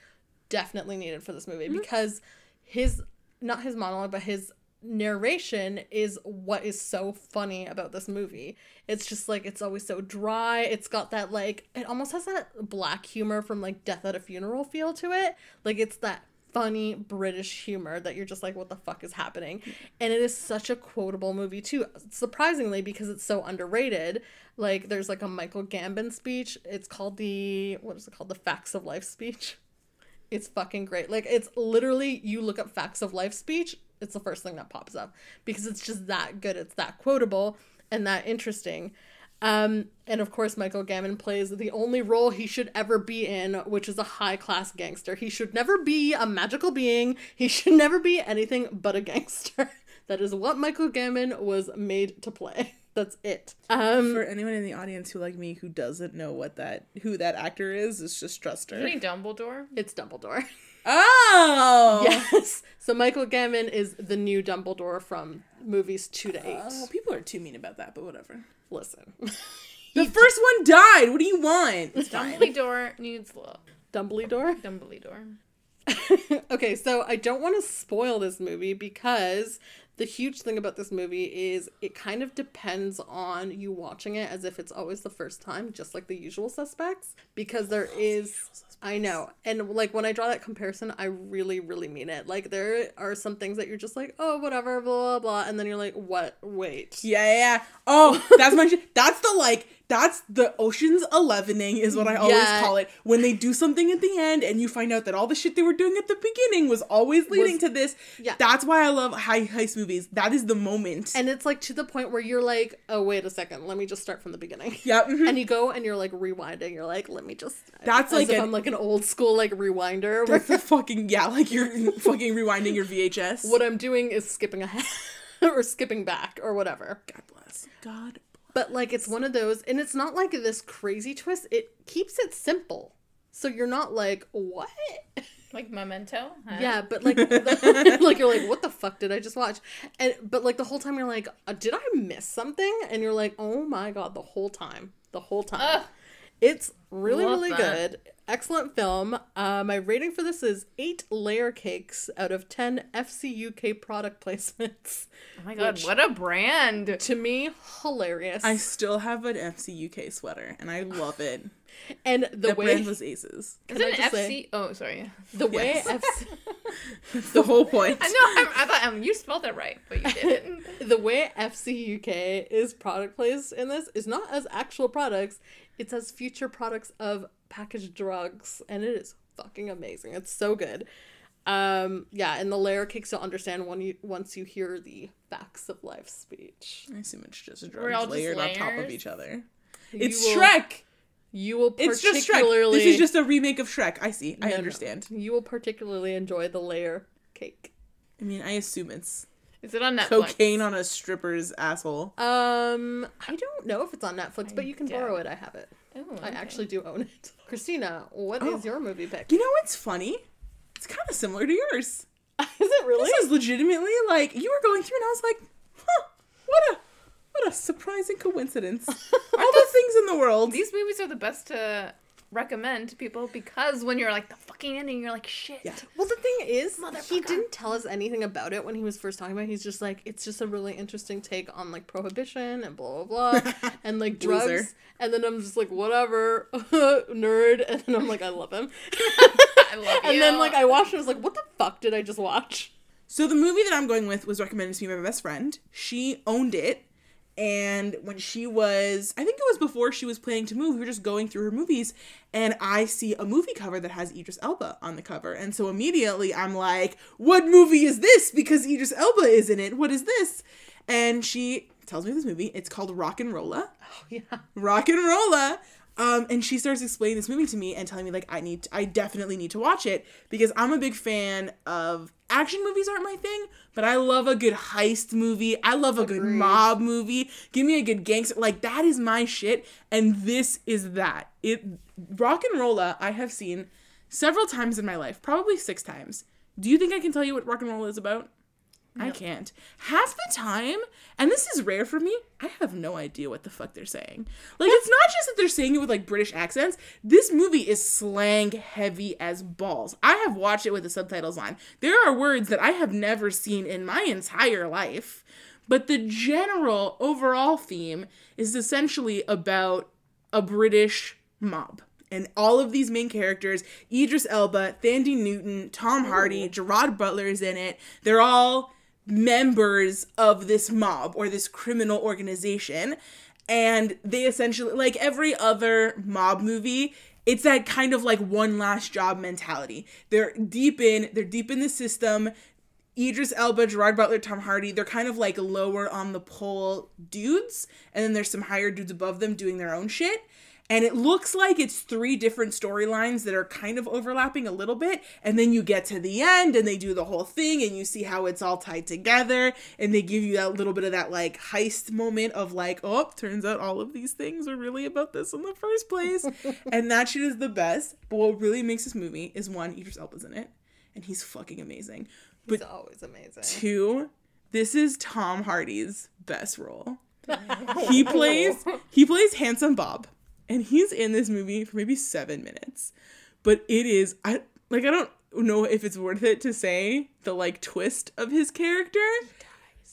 definitely needed for this movie Mm-hmm. because his, not his monologue, but his narration is what is so funny about this movie. It's just like it's always so dry. It's got that like it almost has that black humor from like Death at a Funeral feel to it. Like it's that funny British humor that you're just like what the fuck is happening. And it is such a quotable movie too. Surprisingly because it's so underrated. Like there's like a Michael Gambon speech. It's called the what is it called? The Facts of Life speech. It's fucking great. Like it's literally you look up facts of life speech, it's the first thing that pops up because it's just that good. It's that quotable and that interesting. Um, and of course, Michael Gambon plays the only role he should ever be in, which is a high class gangster. He should never be a magical being. He should never be anything but a gangster. [LAUGHS] that is what Michael Gambon was made to play. [LAUGHS] That's it. Um, For anyone in the audience who like me who doesn't know what that who that actor is, is just trust her. Isn't he Dumbledore? it's Dumbledore. [LAUGHS] Oh. Yes. So Michael Gambon is the new Dumbledore from movies two to eight. Oh, people are too mean about that, but whatever. Listen, [LAUGHS] The first one died. What do you want? It's fine. Dumbledore needs love. Dumbledore. Dumbledore. [LAUGHS] okay, so I don't want to spoil this movie because the huge thing about this movie is it kind of depends on you watching it as if it's always the first time, just like the usual suspects, because there is. I know. And like when I draw that comparison, I really, really mean it. Like there are some things that you're just like, oh, whatever, blah, blah, blah. And then you're like, what? Wait. Yeah, yeah, yeah. Oh, [LAUGHS] that's my. That's the like. That's the Ocean's Elevening is what I always Yeah. call it. When they do something at the end and you find out that all the shit they were doing at the beginning was always leading Was- to this. yeah. That's why I love high heist movies. That is the moment. And it's like to the point where you're like, oh, wait a second, let me just start from the beginning. Yep. [LAUGHS] mhm. And you go and you're like rewinding. You're like, let me just. That's as like if an- I'm like an old school like rewinder. That's [LAUGHS] the fucking yeah, like you're fucking rewinding your VHS. what I'm doing is skipping ahead [LAUGHS] or skipping back or whatever. God bless. God. But like it's one of those, and it's not like this crazy twist. It keeps it simple, so you're not like what. Like Memento? Huh? Yeah, but like, like you're like, what the fuck did I just watch? And but like the whole time you're like, uh, did I miss something? And you're like, oh my god, the whole time, the whole time. Ugh. It's really, really that. good. Excellent film. Uh, my rating for this is eight layer cakes out of 10 FC UK product placements. Oh my god, what a brand! To me, hilarious. I still have an FC UK sweater and I love it. [SIGHS] and the The way brand was Aces. Is Can I it an just FC? say- Oh, sorry. the way FC, That's [LAUGHS] [LAUGHS] the whole point. I know. I, I thought um, you spelled it right, but you didn't. [LAUGHS] the way FC UK is product placed in this is not as actual products, it's as future products of packaged drugs, and it is fucking amazing. It's so good. Um, yeah, and the layer cakes you'll understand when you once you hear the facts of life speech. I assume it's just We're all drugs just layered on top of each other. You It's will- Shrek. You will It's just Shrek. This is just a remake of Shrek. I see. I No, no. understand. You will particularly enjoy the layer cake. I mean, I assume it's Is it on Netflix? cocaine on a stripper's asshole. Um, I don't know if it's on Netflix, but you can doubt borrow it. I have it. Oh, I actually do own it. Christina, what is Oh. your movie pick? You know what's funny? It's kind of similar to yours. [LAUGHS] is it really? This is legitimately like you were going through, and I was like, "Huh, what a what a surprising coincidence." [LAUGHS] All the things in the world. These movies are the best to recommend to people because when you're like the fucking ending, you're like shit. Yeah. Well, the thing is, he didn't tell us anything about it when he was first talking about. it. He's just like, it's just a really interesting take on like prohibition and blah blah blah, [LAUGHS] and like drugs. Loser. And then I'm just like, whatever, [LAUGHS] nerd. And then I'm like, I love him. [LAUGHS] I love you. and then like I watched, it, I was like, what the fuck did I just watch? So the movie that I'm going with was recommended to me by my best friend. She owned it. And when she was, I think it was before she was planning to move, we were just going through her movies, and I see a movie cover that has Idris Elba on the cover. And so immediately I'm like, what movie is this? Because Idris Elba is in it. What is this? And she tells me this movie. It's called Rock and Rolla. Oh yeah. Rock and Rolla. Um, and she starts explaining this movie to me and telling me like I need, I definitely need to watch it because I'm a big fan of action movies. aren't my thing, but I love a good heist movie. I love a good mob movie. Give me a good gangster. Like that is my shit, and this is that. It Rock and Rolla. I have seen several times in my life, probably six times. Do you think I can tell you what Rock and Roll is about? I can't. Half the time, and this is rare for me, I have no idea what the fuck they're saying. Like, it's not just that they're saying it with like British accents. This movie is slang heavy as balls. I have watched it with the subtitles on. There are words that I have never seen in my entire life. But the general overall theme is essentially about a British mob. And all of these main characters, Idris Elba, Thandie Newton, Tom Hardy, Gerard Butler is in it. They're all members of this mob or this criminal organization. And they essentially, like every other mob movie, it's that kind of like one last job mentality. They're deep in, they're deep in the system. Idris Elba, Gerard Butler, Tom Hardy, they're kind of like lower on the pole dudes, and then there's some higher dudes above them doing their own shit. And it looks like it's three different storylines that are kind of overlapping a little bit. And then you get to the end and they do the whole thing and you see how it's all tied together. And they give you that little bit of that like heist moment of like, oh, turns out all of these things are really about this in the first place. [LAUGHS] and that shit is the best. But what really makes this movie is one, Idris Elba's in it. And he's fucking amazing. But He's always amazing. two, this is Tom Hardy's best role. [LAUGHS] He plays he plays handsome Bob, and he's in this movie for maybe seven minutes. But it is I like I don't know if it's worth it to say the like twist of his character.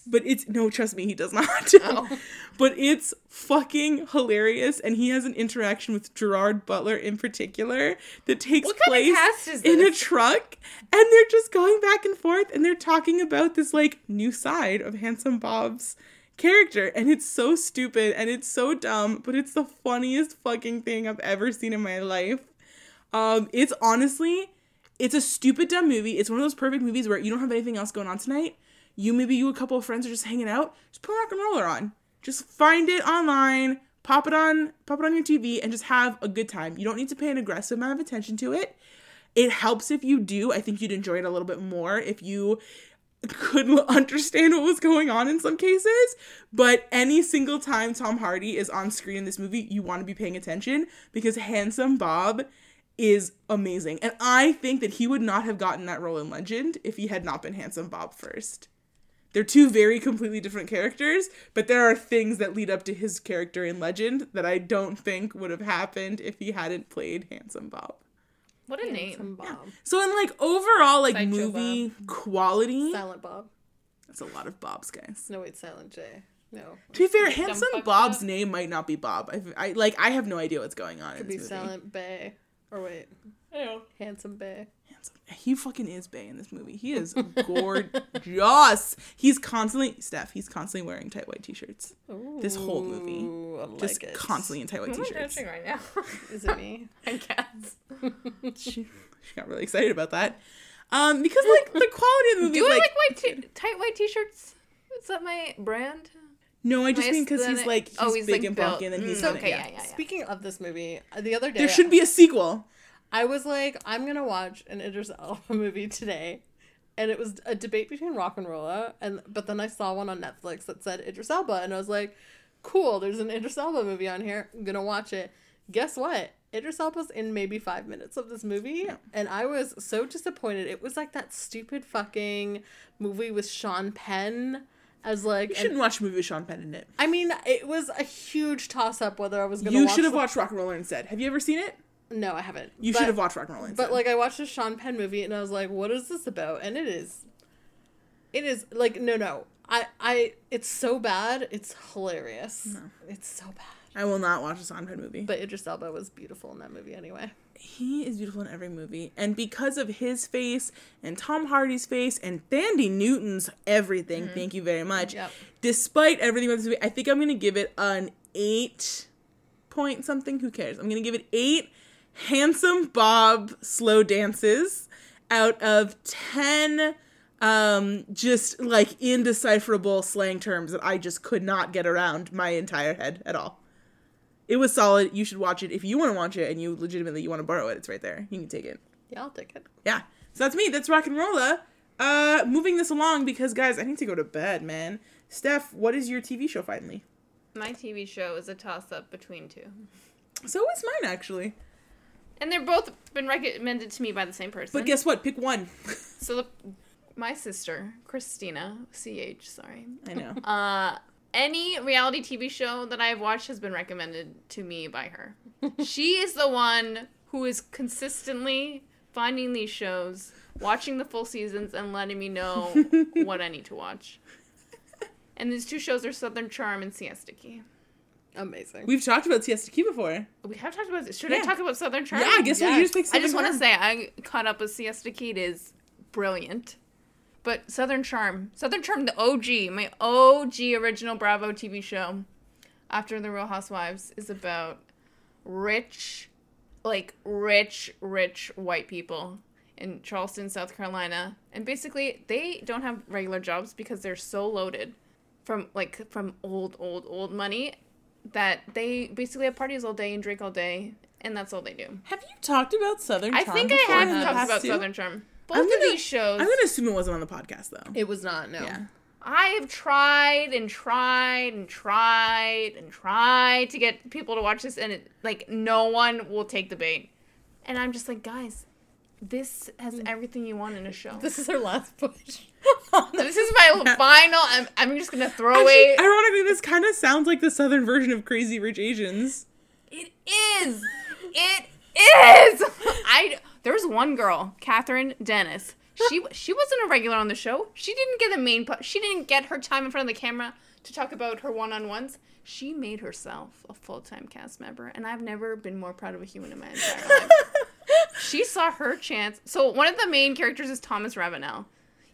But it's no, trust me, he does [LAUGHS] not. Oh. but it's fucking hilarious, and he has an interaction with Gerard Butler in particular that takes What kind of place in a truck, and they're just going back and forth, and they're talking about this like new side of Handsome Bob's character, and it's so stupid and it's so dumb, but it's the funniest fucking thing I've ever seen in my life. Um, it's honestly, it's a stupid dumb movie. It's one of those perfect movies where you don't have anything else going on tonight. You maybe you a couple of friends are just hanging out. Just put rock and rolla on. Just find it online, pop it on, pop it on your TV, and just have a good time. You don't need to pay an aggressive amount of attention to it. It helps if you do. I think you'd enjoy it a little bit more if you couldn't [LAUGHS] understand what was going on in some cases. But any single time Tom Hardy is on screen in this movie, you want to be paying attention because Handsome Bob is amazing. And I think that he would not have gotten that role in Legend if he had not been Handsome Bob first. They're two very completely different characters, but there are things that lead up to his character in Legend that I don't think would have happened if he hadn't played Handsome Bob. What a name. Handsome Bob. So in like overall like Sideshow movie quality, Silent Bob. that's a lot of Bob's guys. No, wait, Silent J. No. To be fair, Dumb Handsome Bob's up. name might not be Bob. I, I like I have no idea what's going on in Could be this movie. Silent Bay. Or wait, Handsome Bay. Handsome. He fucking is Bay in this movie. He is gorgeous. [LAUGHS] He's constantly Steph. He's constantly wearing tight white t-shirts. This whole movie. Ooh, I like Just it. constantly in tight white Who am I t-shirts. touching right now? [LAUGHS] Is it me? [LAUGHS] I guess. she, she got really excited about that. Um, because like the quality of the movie, Do I like, like white t- tight white t-shirts? Is that my brand? No, I just my mean because he's like he's, Oh, he's, big like, and built. bulky, and then he's Mm, gonna- okay, yeah. yeah, yeah, yeah. Speaking of this movie, the other day There should be a sequel. I was like, I'm gonna watch an Idris Elba [LAUGHS] movie today, and it was a debate between Rock and Rolla, and but then I saw one on Netflix that said Idris Elba, and I was like, cool, there's an Idris Elba movie on here. I'm gonna watch it. Guess what? Idris Elba's in maybe five minutes of this movie, and I was so disappointed. It was like that stupid fucking movie with Sean Penn as like. You shouldn't watch a movie with Sean Penn in it. I mean, it was a huge toss up whether I was gonna. You watch should have watched Rock and Rolla instead. Have you ever seen it? No, I haven't. You But- should have watched Rock and Rolla instead. But like I watched a Sean Penn movie and I was like, what is this about? And it is it is like no no. I I it's so bad, it's hilarious. No. It's so bad. I will not watch a Sean Penn movie. But Idris Elba was beautiful in that movie anyway. He is beautiful in every movie, and because of his face and Tom Hardy's face and Thandie Newton's everything, thank you very much. Yep. Despite everything about this movie, I think I'm gonna give it an eight point something. Who cares? I'm gonna give it eight handsome Bob slow dances out of ten um just like indecipherable slang terms that I just could not get around my entire head at all. It was solid. You should watch it if you want to watch it and you legitimately you want to borrow it. It's right there. You can take it. Yeah, I'll take it. Yeah. So that's me. That's rock and rolla. Uh, moving this along because guys, I need to go to bed, man. Steph, what is your TV show finally? My TV show is a toss-up between two, So is mine actually. and they're both been recommended to me by the same person. But guess what? Pick one. so the, my sister Christina, CH, sorry. I know. Uh, any reality TV show that I have watched has been recommended to me by her. [LAUGHS] she is the one who is consistently finding these shows, watching the full seasons, and letting me know [LAUGHS] what I need to watch. And these two shows are Southern Charm and Siesta Key. Amazing. We've talked about Siesta Key before. We have talked about this. Should Yeah. I talk about Southern Charm? Yeah, I guess what? You just picked I just want to say I caught up with Siesta Key. It is brilliant. But Southern Charm, Southern Charm, the OG, my OG original Bravo TV show, after The Real Housewives, is about rich, like rich, rich white people in Charleston, South Carolina, and basically they don't have regular jobs because they're so loaded from like from old, old, old money that they basically have parties all day and drink all day, and that's all they do. Have you talked about Southern Charm I think I have talked about too? Southern Charm. Both I'm of gonna- these shows, I'm gonna assume it wasn't on the podcast though. it was not, no. Yeah. I have tried and tried and tried and tried to get people to watch this, and it, like no one will take the bait. And I'm just like, guys, this has mm. everything you want in a show. This, is our last push. [LAUGHS] This is my [LAUGHS] final. I'm, I'm just gonna throw Actually, away. ironically, this kind of sounds like the southern version of Crazy Rich Asians. It is. It is. [LAUGHS] I there was one girl, Kathryn Dennis. She [LAUGHS] she wasn't a regular on the show. She didn't get a main. She didn't get her time in front of the camera to talk about her one on ones. She made herself a full time cast member, and I've never been more proud of a human in my entire life. [LAUGHS] she saw her chance. So one of the main characters is Thomas Ravenel.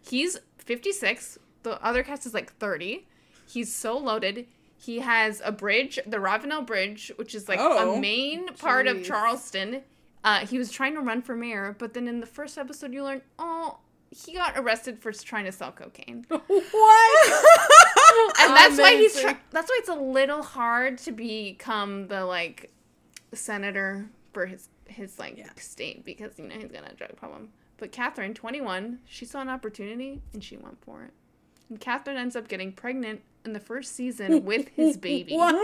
He's 56. The other cast is like 30. He's so loaded. He has a bridge, the Ravenel Bridge, which is like Oh. a main part of Charleston. Uh, he was trying to run for mayor, but then in the first episode, you learn, oh, he got arrested for trying to sell cocaine, [LAUGHS] what? [LAUGHS] and that's why he's try- that's why it's a little hard to become the like senator for his his like Yeah. state because you know he's got a drug problem. But Kathryn, 21, she saw an opportunity and she went for it. And Kathryn ends up getting pregnant in the first season with his [LAUGHS] baby. What?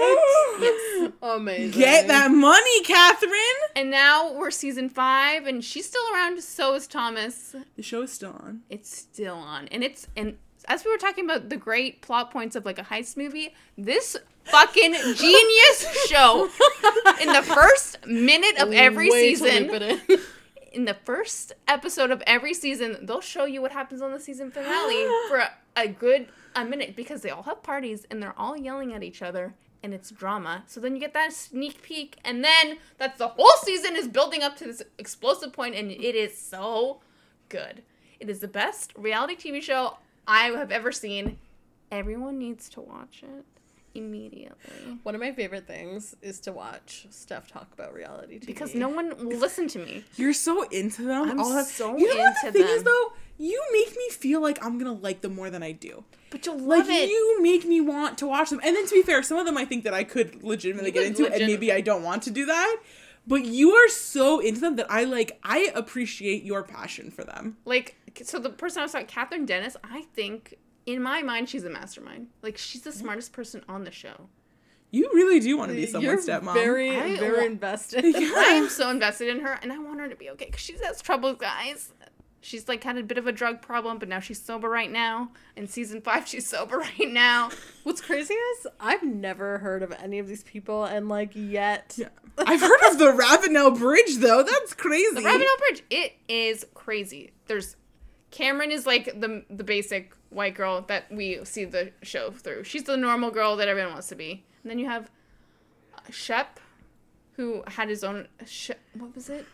Yes. Amazing. Get that money, Kathryn. And now we're season five, and she's still around. So is Thomas. The show is still on. It's still on, and it's and as we were talking about the great plot points of like a heist movie, this fucking [LAUGHS] genius show in the first minute of every Way season in. in the first episode of every season, they'll show you what happens on the season finale [GASPS] for a, good a minute because they all have parties and they're all yelling at each other and it's drama. So then you get that sneak peek and then that's the whole season is building up to this explosive point and it is so good. It is the best reality TV show I have ever seen. Everyone needs to watch it immediately One of my favorite things is to watch Steph talk about reality TV. because no one will listen to me. You're so into them. I'm all that- so you know what the into thing is though? You make me feel like I'm gonna like them more than I do. But you'll Like love it. you make me want to watch them. And then to be fair, some of them I think that I could legitimately You get into, and maybe I don't want to do that. But you are so into them that I like. I appreciate your passion for them. like so the person I was talking, Kathryn Dennis, I think in my mind she's a mastermind. Like she's the smartest person on the show. You really do want to be You're someone's stepmom. very, I very wa- invested. [LAUGHS] I am [LAUGHS] so invested in her, and I want her to be okay because she has trouble, guys. She's like had a bit of a drug problem, but now she's sober right now. In season five, she's sober [LAUGHS] right now. What's crazy is I've never heard of any of these people, and like yet, Yeah. I've heard of the Ravenel Bridge though. That's crazy. The Ravenel Bridge, it is crazy. There's Cameran is like the the basic white girl that we see the show through. She's the normal girl that everyone wants to be. And then you have uh, Shep, who had his own what was it?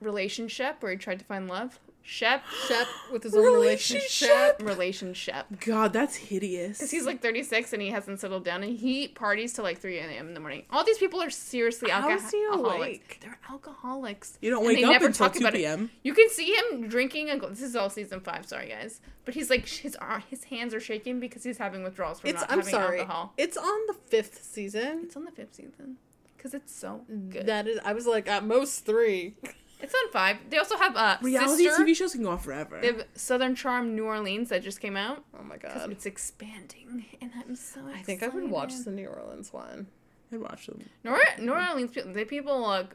Relationship where he tried to find love. Shep, Shep with his own relationship. Relationship? God, that's hideous. Because he's like 36 and he hasn't settled down and he parties till like 3 a.m. in the morning. All these people are seriously How is he alcoholics. awake? They're alcoholics. You don't wake they up never until talk 2 about it. p.m. You can see him drinking a. This is all season five. Sorry, guys, but he's like his his hands are shaking because he's having withdrawals from It's not I'm having sorry. alcohol. It's on the fifth season. It's on the fifth season because it's so good. That is, I was like at most three. [LAUGHS] it's on five. They also have a Reality sister. TV shows can go on forever. They have Southern Charm New Orleans that just came out. Oh my god. It's expanding, and I'm so. I think I would watch excited. the New Orleans one. I'd watch them. New, New Orleans people. The people look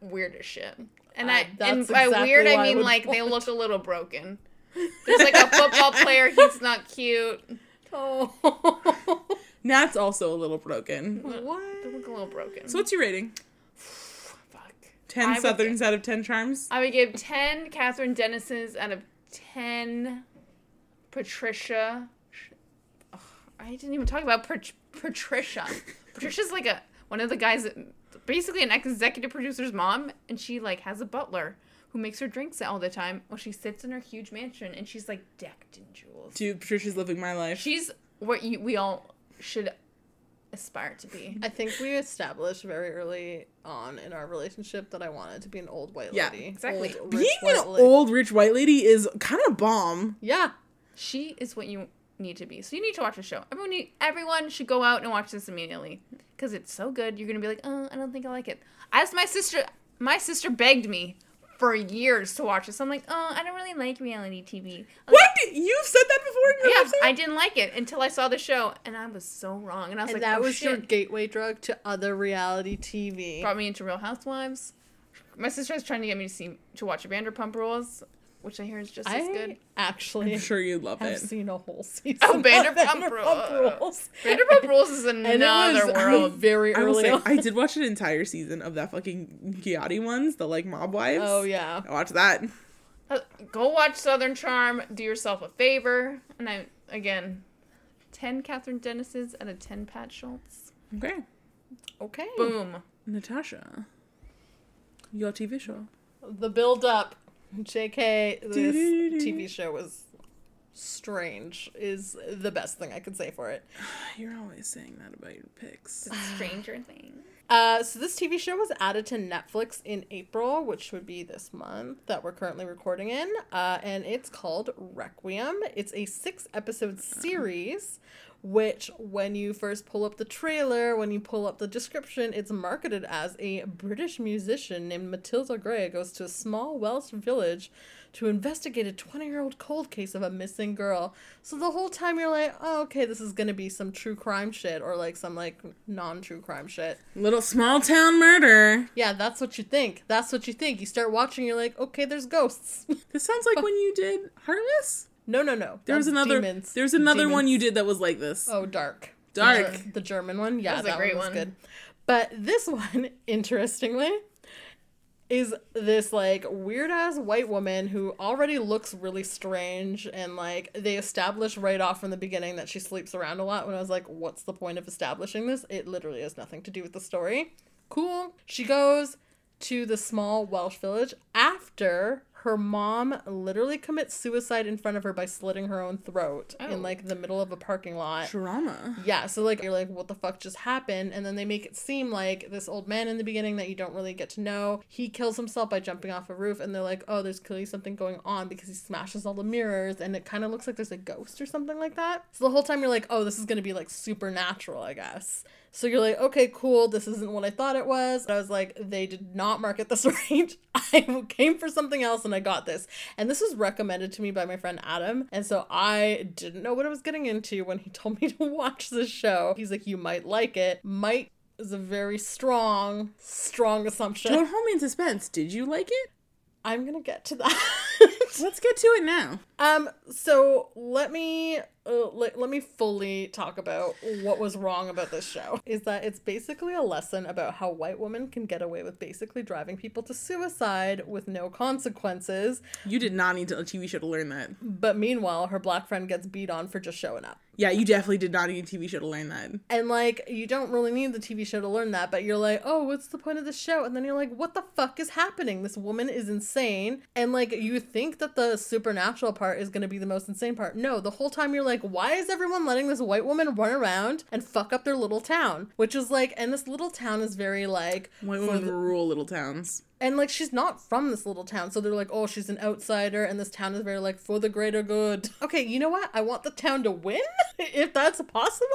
weird as shit, and Uh, I and that's by exactly weird I why I mean would like they look a little broken. [LAUGHS] There's like a football player. He's not cute. Oh. [LAUGHS] Nat's also a little broken. What? They look a little broken. So what's your rating? 10 I would Southerns out of 10 charms? I would give ten Kathryn Dennis's out of ten Patricia. Ugh, I didn't even talk about Pat- Patricia. [LAUGHS] Patricia's like a one of the guys, that, basically an executive producer's mom, and she like has a butler who makes her drinks all the time while she sits in her huge mansion and she's like decked in jewels. Dude, Patricia's living my life. She's what you, we all should aspire to be. I think we established very early on in our relationship that I wanted to be an old white Yeah, lady. exactly. Old, Being an lady. old rich white lady is kind of bomb. Yeah. She is what you need to be. So you need to watch the show. Everyone, need, everyone should go out and watch this immediately because it's so good. You're gonna be like, oh, I don't think I like it. As my sister, my sister begged me for years to watch this. I'm like, oh, I don't really like reality TV. I was What? You've said that before in your Yeah, episode? I didn't like it until I saw the show, and I was so wrong. And I was And like, that oh, was your gateway drug to other reality TV. brought me into Real Housewives. My sister was trying to get me to see to watch Vanderpump Rules, which I hear is just as good. actually I'm sure you'd love have it. seen a whole season. Oh, of Vanderpump Rules. Rules. Vanderpump Rules is [LAUGHS] And another it was world. very I will early say, on. I did [LAUGHS] watch an entire season of that fucking Gotti ones, the like mob wives. Oh yeah. I watched that. Uh, go watch Southern Charm. Do yourself a favor. And I again, ten Kathryn Dennis's out of ten Pat Schultz. Okay. Okay. Boom. Natasha. Your TV show. The build up. JK, this TV show was strange is the best thing I could say for it. [SIGHS] You're always saying that about your picks. Stranger Things. [SIGHS] Uh, so this TV show was added to Netflix in April, which would be this month that we're currently recording in, uh, and it's called Requiem. It's a six episode series, which when you first pull up the trailer, when you pull up the description, it's marketed as a British musician named Matilda Gray goes to a small Welsh village to investigate a 20 year old cold case of a missing girl. So the whole time you're like, oh, okay, this is gonna be some true crime shit or like some like non true crime shit. Little small town murder. Yeah, that's what you think. That's what you think. You start watching, you're like, okay, there's ghosts. [LAUGHS] This sounds like when you did Heartless. No, no, no. There was another. Demons. There's another one you did that was like this. Oh, Dark. Dark. The, the German one. Yeah, was a that great one was one. good. But this [LAUGHS] one, interestingly, is this like weird ass white woman who already looks really strange and like they establish right off from the beginning that she sleeps around a lot when I was like, what's the point of establishing this? It literally has nothing to do with the story. Cool. She goes to the small Welsh village after her mom literally commits suicide in front of her by slitting her own throat Oh. in like the middle of a parking lot. Drama. Yeah, so like you're like, what the fuck just happened? And then they make it seem like this old man in the beginning that you don't really get to know. He kills himself by jumping off a roof, and they're like, oh, there's clearly something going on because he smashes all the mirrors, and it kind of looks like there's a ghost or something like that. So the whole time you're like, oh, this is gonna be like supernatural, I guess. So you're like, okay, cool. This isn't what I thought it was. But I was like, they did not market this [LAUGHS] right. I came for something else and I got this. And this was recommended to me by my friend Adam. And so I didn't know what I was getting into when he [LAUGHS] told me to watch this show. He's like, you might like it. Might is a very strong, strong assumption. Don't hold me in suspense. Did you like it? I'm gonna get to that. [LAUGHS] Let's get to it now. um, so let me uh, let, let me fully talk about what was wrong about this show. Is that it's basically a lesson about how white women can get away with basically driving people to suicide with no consequences, You did not need to, a TV show to learn that. but meanwhile her black friend gets beat on for just showing up. Yeah, you definitely did not need a TV show to learn that. And like, you don't really need the TV show to learn that, but you're like, oh, what's the point of the show? And then you're like, what the fuck is happening? This woman is insane. And like, you think that the supernatural part is gonna be the most insane part. No, the whole time you're like, why is everyone letting this white woman run around and fuck up their little town? Which is like, and this little town is very like, White women the- rule little towns. And like she's not from this little town so they're like oh she's an outsider and this town is very like for the greater good. [LAUGHS] Okay you know what? I want the town to win [LAUGHS] if that's possible.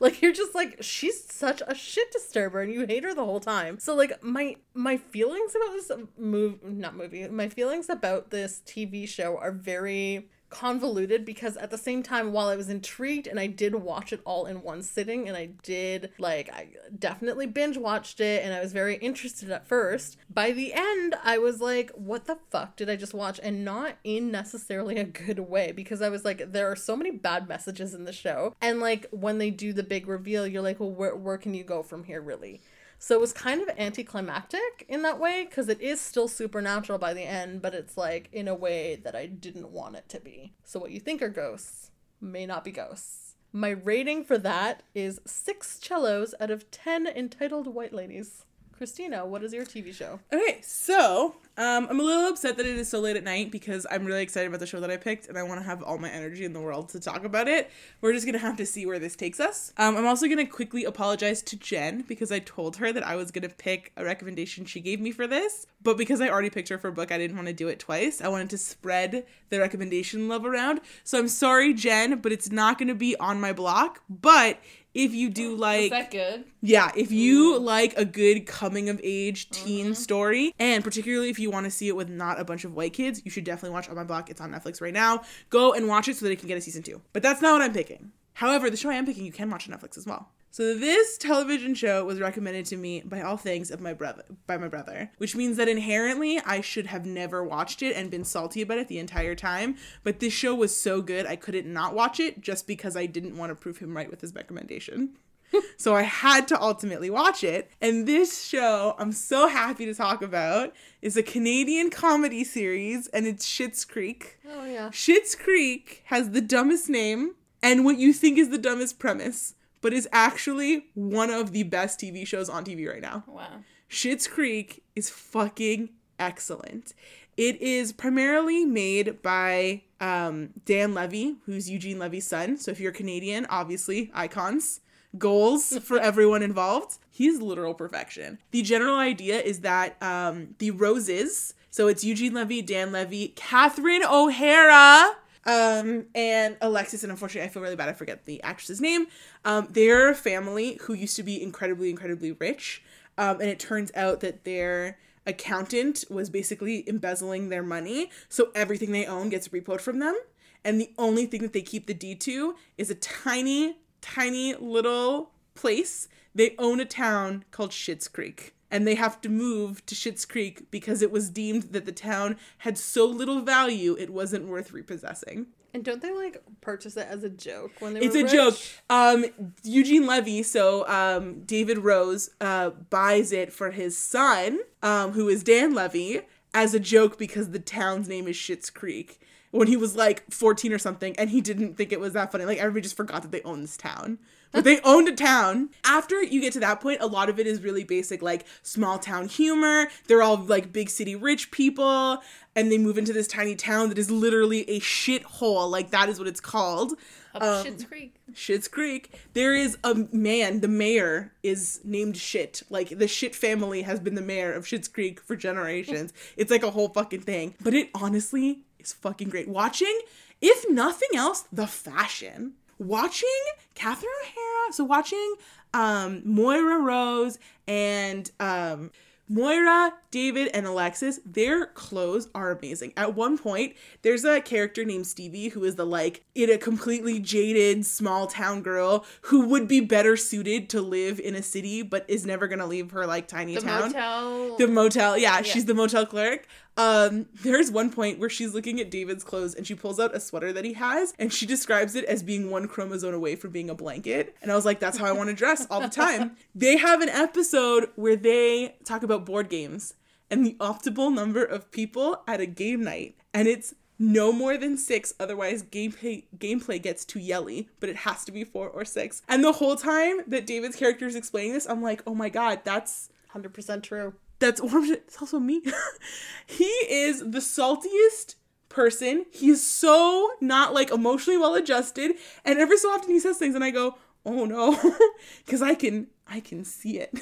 Like you're just like she's such a shit disturber and you hate her the whole time. So like my my feelings about this move not movie my feelings about this tv show are very convoluted because at the same time while I was intrigued and I did watch it all in one sitting and I did like I definitely binge watched it and I was very interested at first by the end I was like what the fuck did I just watch? And not in necessarily a good way because I was like there are so many bad messages in the show. And like when they do the big reveal you're like well where, where can you go from here really so it was kind of anticlimactic in that way because it is still supernatural by the end, but it's like in a way that I didn't want it to be. So what you think are ghosts may not be ghosts. My rating for that is six cellos out of ten entitled white ladies. Christina, what is your TV show? Okay, so um, I'm a little upset that it is so late at night because I'm really excited about the show that I picked and I want to have all my energy in the world to talk about it. We're just gonna have to see where this takes us. Um, I'm also gonna quickly apologize to Jen because I told her that I was gonna pick a recommendation she gave me for this, but because I already picked her for a book, I didn't want to do it twice. I wanted to spread the recommendation love around. So I'm sorry, Jen, but it's not gonna be on my block. But if you do like Is that good? yeah, if you mm. like a good coming of age teen mm-hmm. story, and particularly if you want to see it with not a bunch of white kids, you should definitely watch On My Block. It's on Netflix right now. Go and watch it so that it can get a season two. But that's not what I'm picking. However, the show I am picking, you can watch on Netflix as well. So this television show was recommended to me by all things of my brother by my brother, which means that inherently I should have never watched it and been salty about it the entire time. But this show was so good I couldn't not watch it just because I didn't want to prove him right with his recommendation. [LAUGHS] so I had to ultimately watch it. And this show, I'm so happy to talk about, is a Canadian comedy series and it's Schitt's Creek. Oh yeah. Schitt's Creek has the dumbest name and what you think is the dumbest premise, but is actually one of the best TV shows on TV right now. Wow. Schitt's Creek is fucking excellent. It is primarily made by um, Dan Levy, who's Eugene Levy's son. So if you're Canadian, obviously icons, goals [LAUGHS] for everyone involved. He's literal perfection. The general idea is that um, the Roses, so it's Eugene Levy, Dan Levy, Catherine O'Hara, um, and Alexis, and unfortunately, I feel really bad. I forget the actress's name. Um, they're a family who used to be incredibly, incredibly rich, um, and it turns out that their accountant was basically embezzling their money, so everything they own gets repoed from them, and the only thing that they keep the deed to is a tiny, tiny little place. They own a town called Schitt's Creek and they have to move to Schitt's Creek because it was deemed that the town had so little value it wasn't worth repossessing. And don't they like purchase it as a joke when they It's a rich? joke. Um, Eugene Levy, so um, David Rose uh, buys it for his son, um, who is Dan Levy, as a joke because the town's name is Schitt's Creek. When he was like 14 or something, and he didn't think it was that funny. Like everybody just forgot that they owned this town. But they owned a town. After you get to that point, a lot of it is really basic, like small town humor. They're all like big city rich people, and they move into this tiny town that is literally a shithole. Like that is what it's called. Up Um, Schitt's Creek. Shit's Creek. There is a man, the mayor is named Shit. Like the Shit family has been the mayor of Shit's Creek for generations. [LAUGHS] it's like a whole fucking thing. But it honestly is fucking great. Watching, if nothing else, the fashion. Watching Catherine O'Hara, so watching um Moira Rose and um Moira, David, and Alexis, their clothes are amazing. At one point, there's a character named Stevie who is the like in a completely jaded small town girl who would be better suited to live in a city but is never gonna leave her like tiny The town. motel. The motel, yeah, she's the motel clerk. Um, there's one point where she's looking at David's clothes and she pulls out a sweater that he has and she describes it as being one chromosome away from being a blanket. And I was like, that's how I want to dress all the time. [LAUGHS] they have an episode where they talk about board games and the optimal number of people at a game night. And it's no more than six, otherwise gameplay gameplay gets too yelly, but it has to be four or six. And the whole time that David's character is explaining this, I'm like, oh my god, that's 100% true. That's [LAUGHS] orange. It's also me. [LAUGHS] he is the saltiest person. He's so not like emotionally well adjusted, and every so often he says things, and I go, "Oh no," [LAUGHS] because I can I can see it.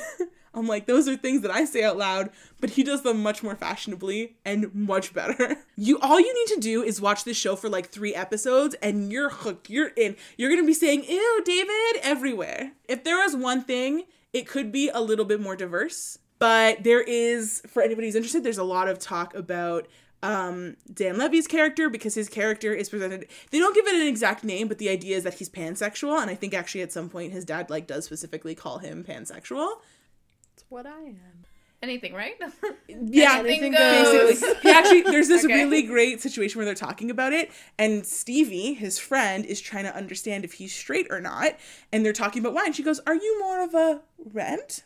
I'm like, those are things that I say out loud, but he does them much more fashionably and much better. You all you need to do is watch this show for like three episodes and you're hooked. You're in. You're gonna be saying, ew, David, everywhere. If there was one thing, it could be a little bit more diverse. But there is, for anybody who's interested, there's a lot of talk about um, Dan Levy's character because his character is presented. They don't give it an exact name, but the idea is that he's pansexual, and I think actually at some point his dad like does specifically call him pansexual. It's what I am. Anything, right? [LAUGHS] Yeah, Anything basically. goes. He actually, there's this [LAUGHS] Okay. really great situation where they're talking about it, and Stevie, his friend, is trying to understand if he's straight or not, and they're talking about why, and she goes, "Are you more of a red,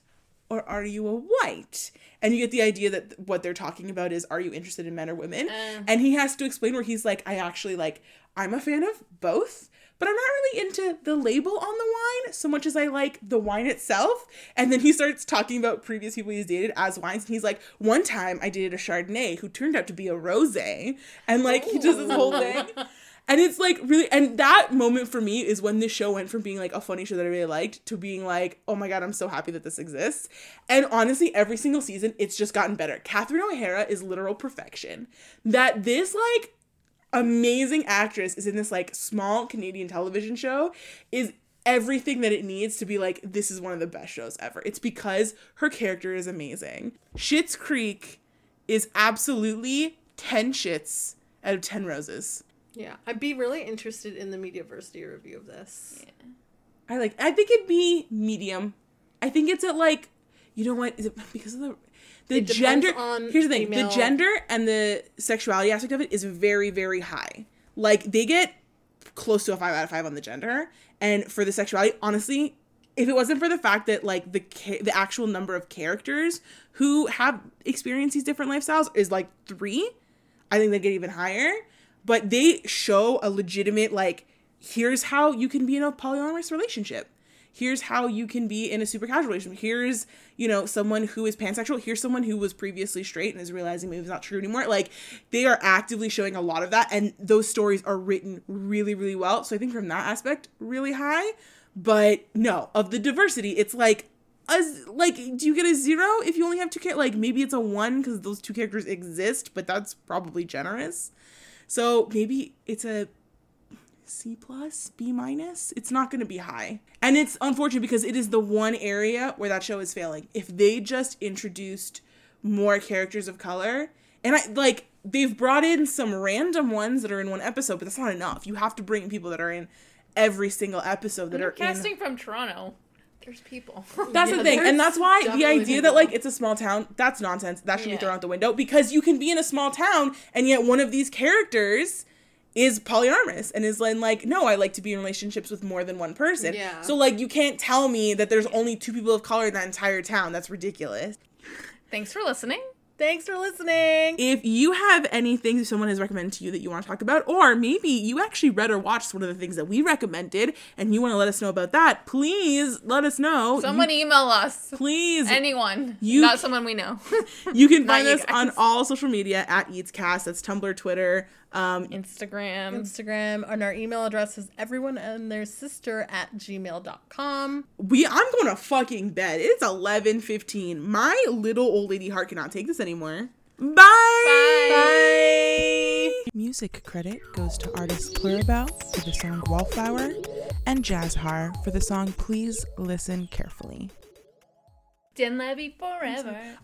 or are you a white?" And you get the idea that what they're talking about is, are you interested in men or women? Uh. and he has to explain where he's like, I actually like, I'm a fan of both. But I'm not really into the label on the wine so much as I like the wine itself. And then he starts talking about previous people he's dated as wines. And he's like, one time I dated a Chardonnay who turned out to be a rosé. And like, he does this whole thing. [LAUGHS] And it's like really, and that moment for me is when this show went from being like a funny show that I really liked to being like, oh my god, I'm so happy that this exists. And honestly, every single season, it's just gotten better. Catherine O'Hara is literal perfection. That this like amazing actress is in this like small Canadian television show is everything that it needs to be like this is one of the best shows ever. It's because her character is amazing. Schitt's Creek is absolutely 10 shits out of 10 roses. Yeah, I'd be really interested in the Mediaversity review of this. I like I think it'd be medium. I think it's at like you know what is it [LAUGHS] because of the the gender on here's the thing female- the gender and the sexuality aspect of it is very very high like they get close to a five out of five on the gender and for the sexuality honestly if it wasn't for the fact that like the ca- the actual number of characters who have experienced these different lifestyles is like three I think they get even higher. But they show a legitimate like here's how you can be in a polyamorous relationship. Here's how you can be in a super casual relationship. Here's, you know, someone who is pansexual. Here's someone who was previously straight and is realizing maybe it's not true anymore. Like they are actively showing a lot of that and those stories are written really, really well. So I think from that aspect, really high. But no, of the diversity, it's like a, like do you get a zero if you only have two characters like maybe it's a one because those two characters exist but that's probably generous so maybe it's a c plus b minus? It's not going to be high. And it's unfortunate because it is the one area where that show is failing. If they just introduced more characters of color and i like they've brought in some random ones that are in one episode but that's not enough. You have to bring people that are in every single episode that are in casting from Toronto. There's people. [LAUGHS] that's Yeah, the thing, and that's why the idea that like it's a small town, that's nonsense. That should Yeah. be thrown out the window because you can be in a small town and yet one of these characters is polyamorous and is like, like, no, I like to be in relationships with more than one person. Yeah. So like, you can't tell me that there's only two people of color in that entire town. That's ridiculous. Thanks for listening. Thanks for listening. If you have anything someone has recommended to you that you want to talk about, or maybe you actually read or watched one of the things that we recommended and you want to let us know about that, please let us know. You- Someone email us. please. Anyone. You- Not someone we know. [LAUGHS] you can [LAUGHS] find you us on all social media at EatsCast. That's Tumblr, Twitter. Um, Instagram. Instagram and our email address is everyone and their sister at gmail.com. we I'm going to fucking bed. It's 11:15. My little old lady heart cannot take this anymore. Bye. Bye. Music credit goes to artist Pluribel for the song Wallflower and Jahzzar for the song Please Listen Carefully. Dan Levy forever.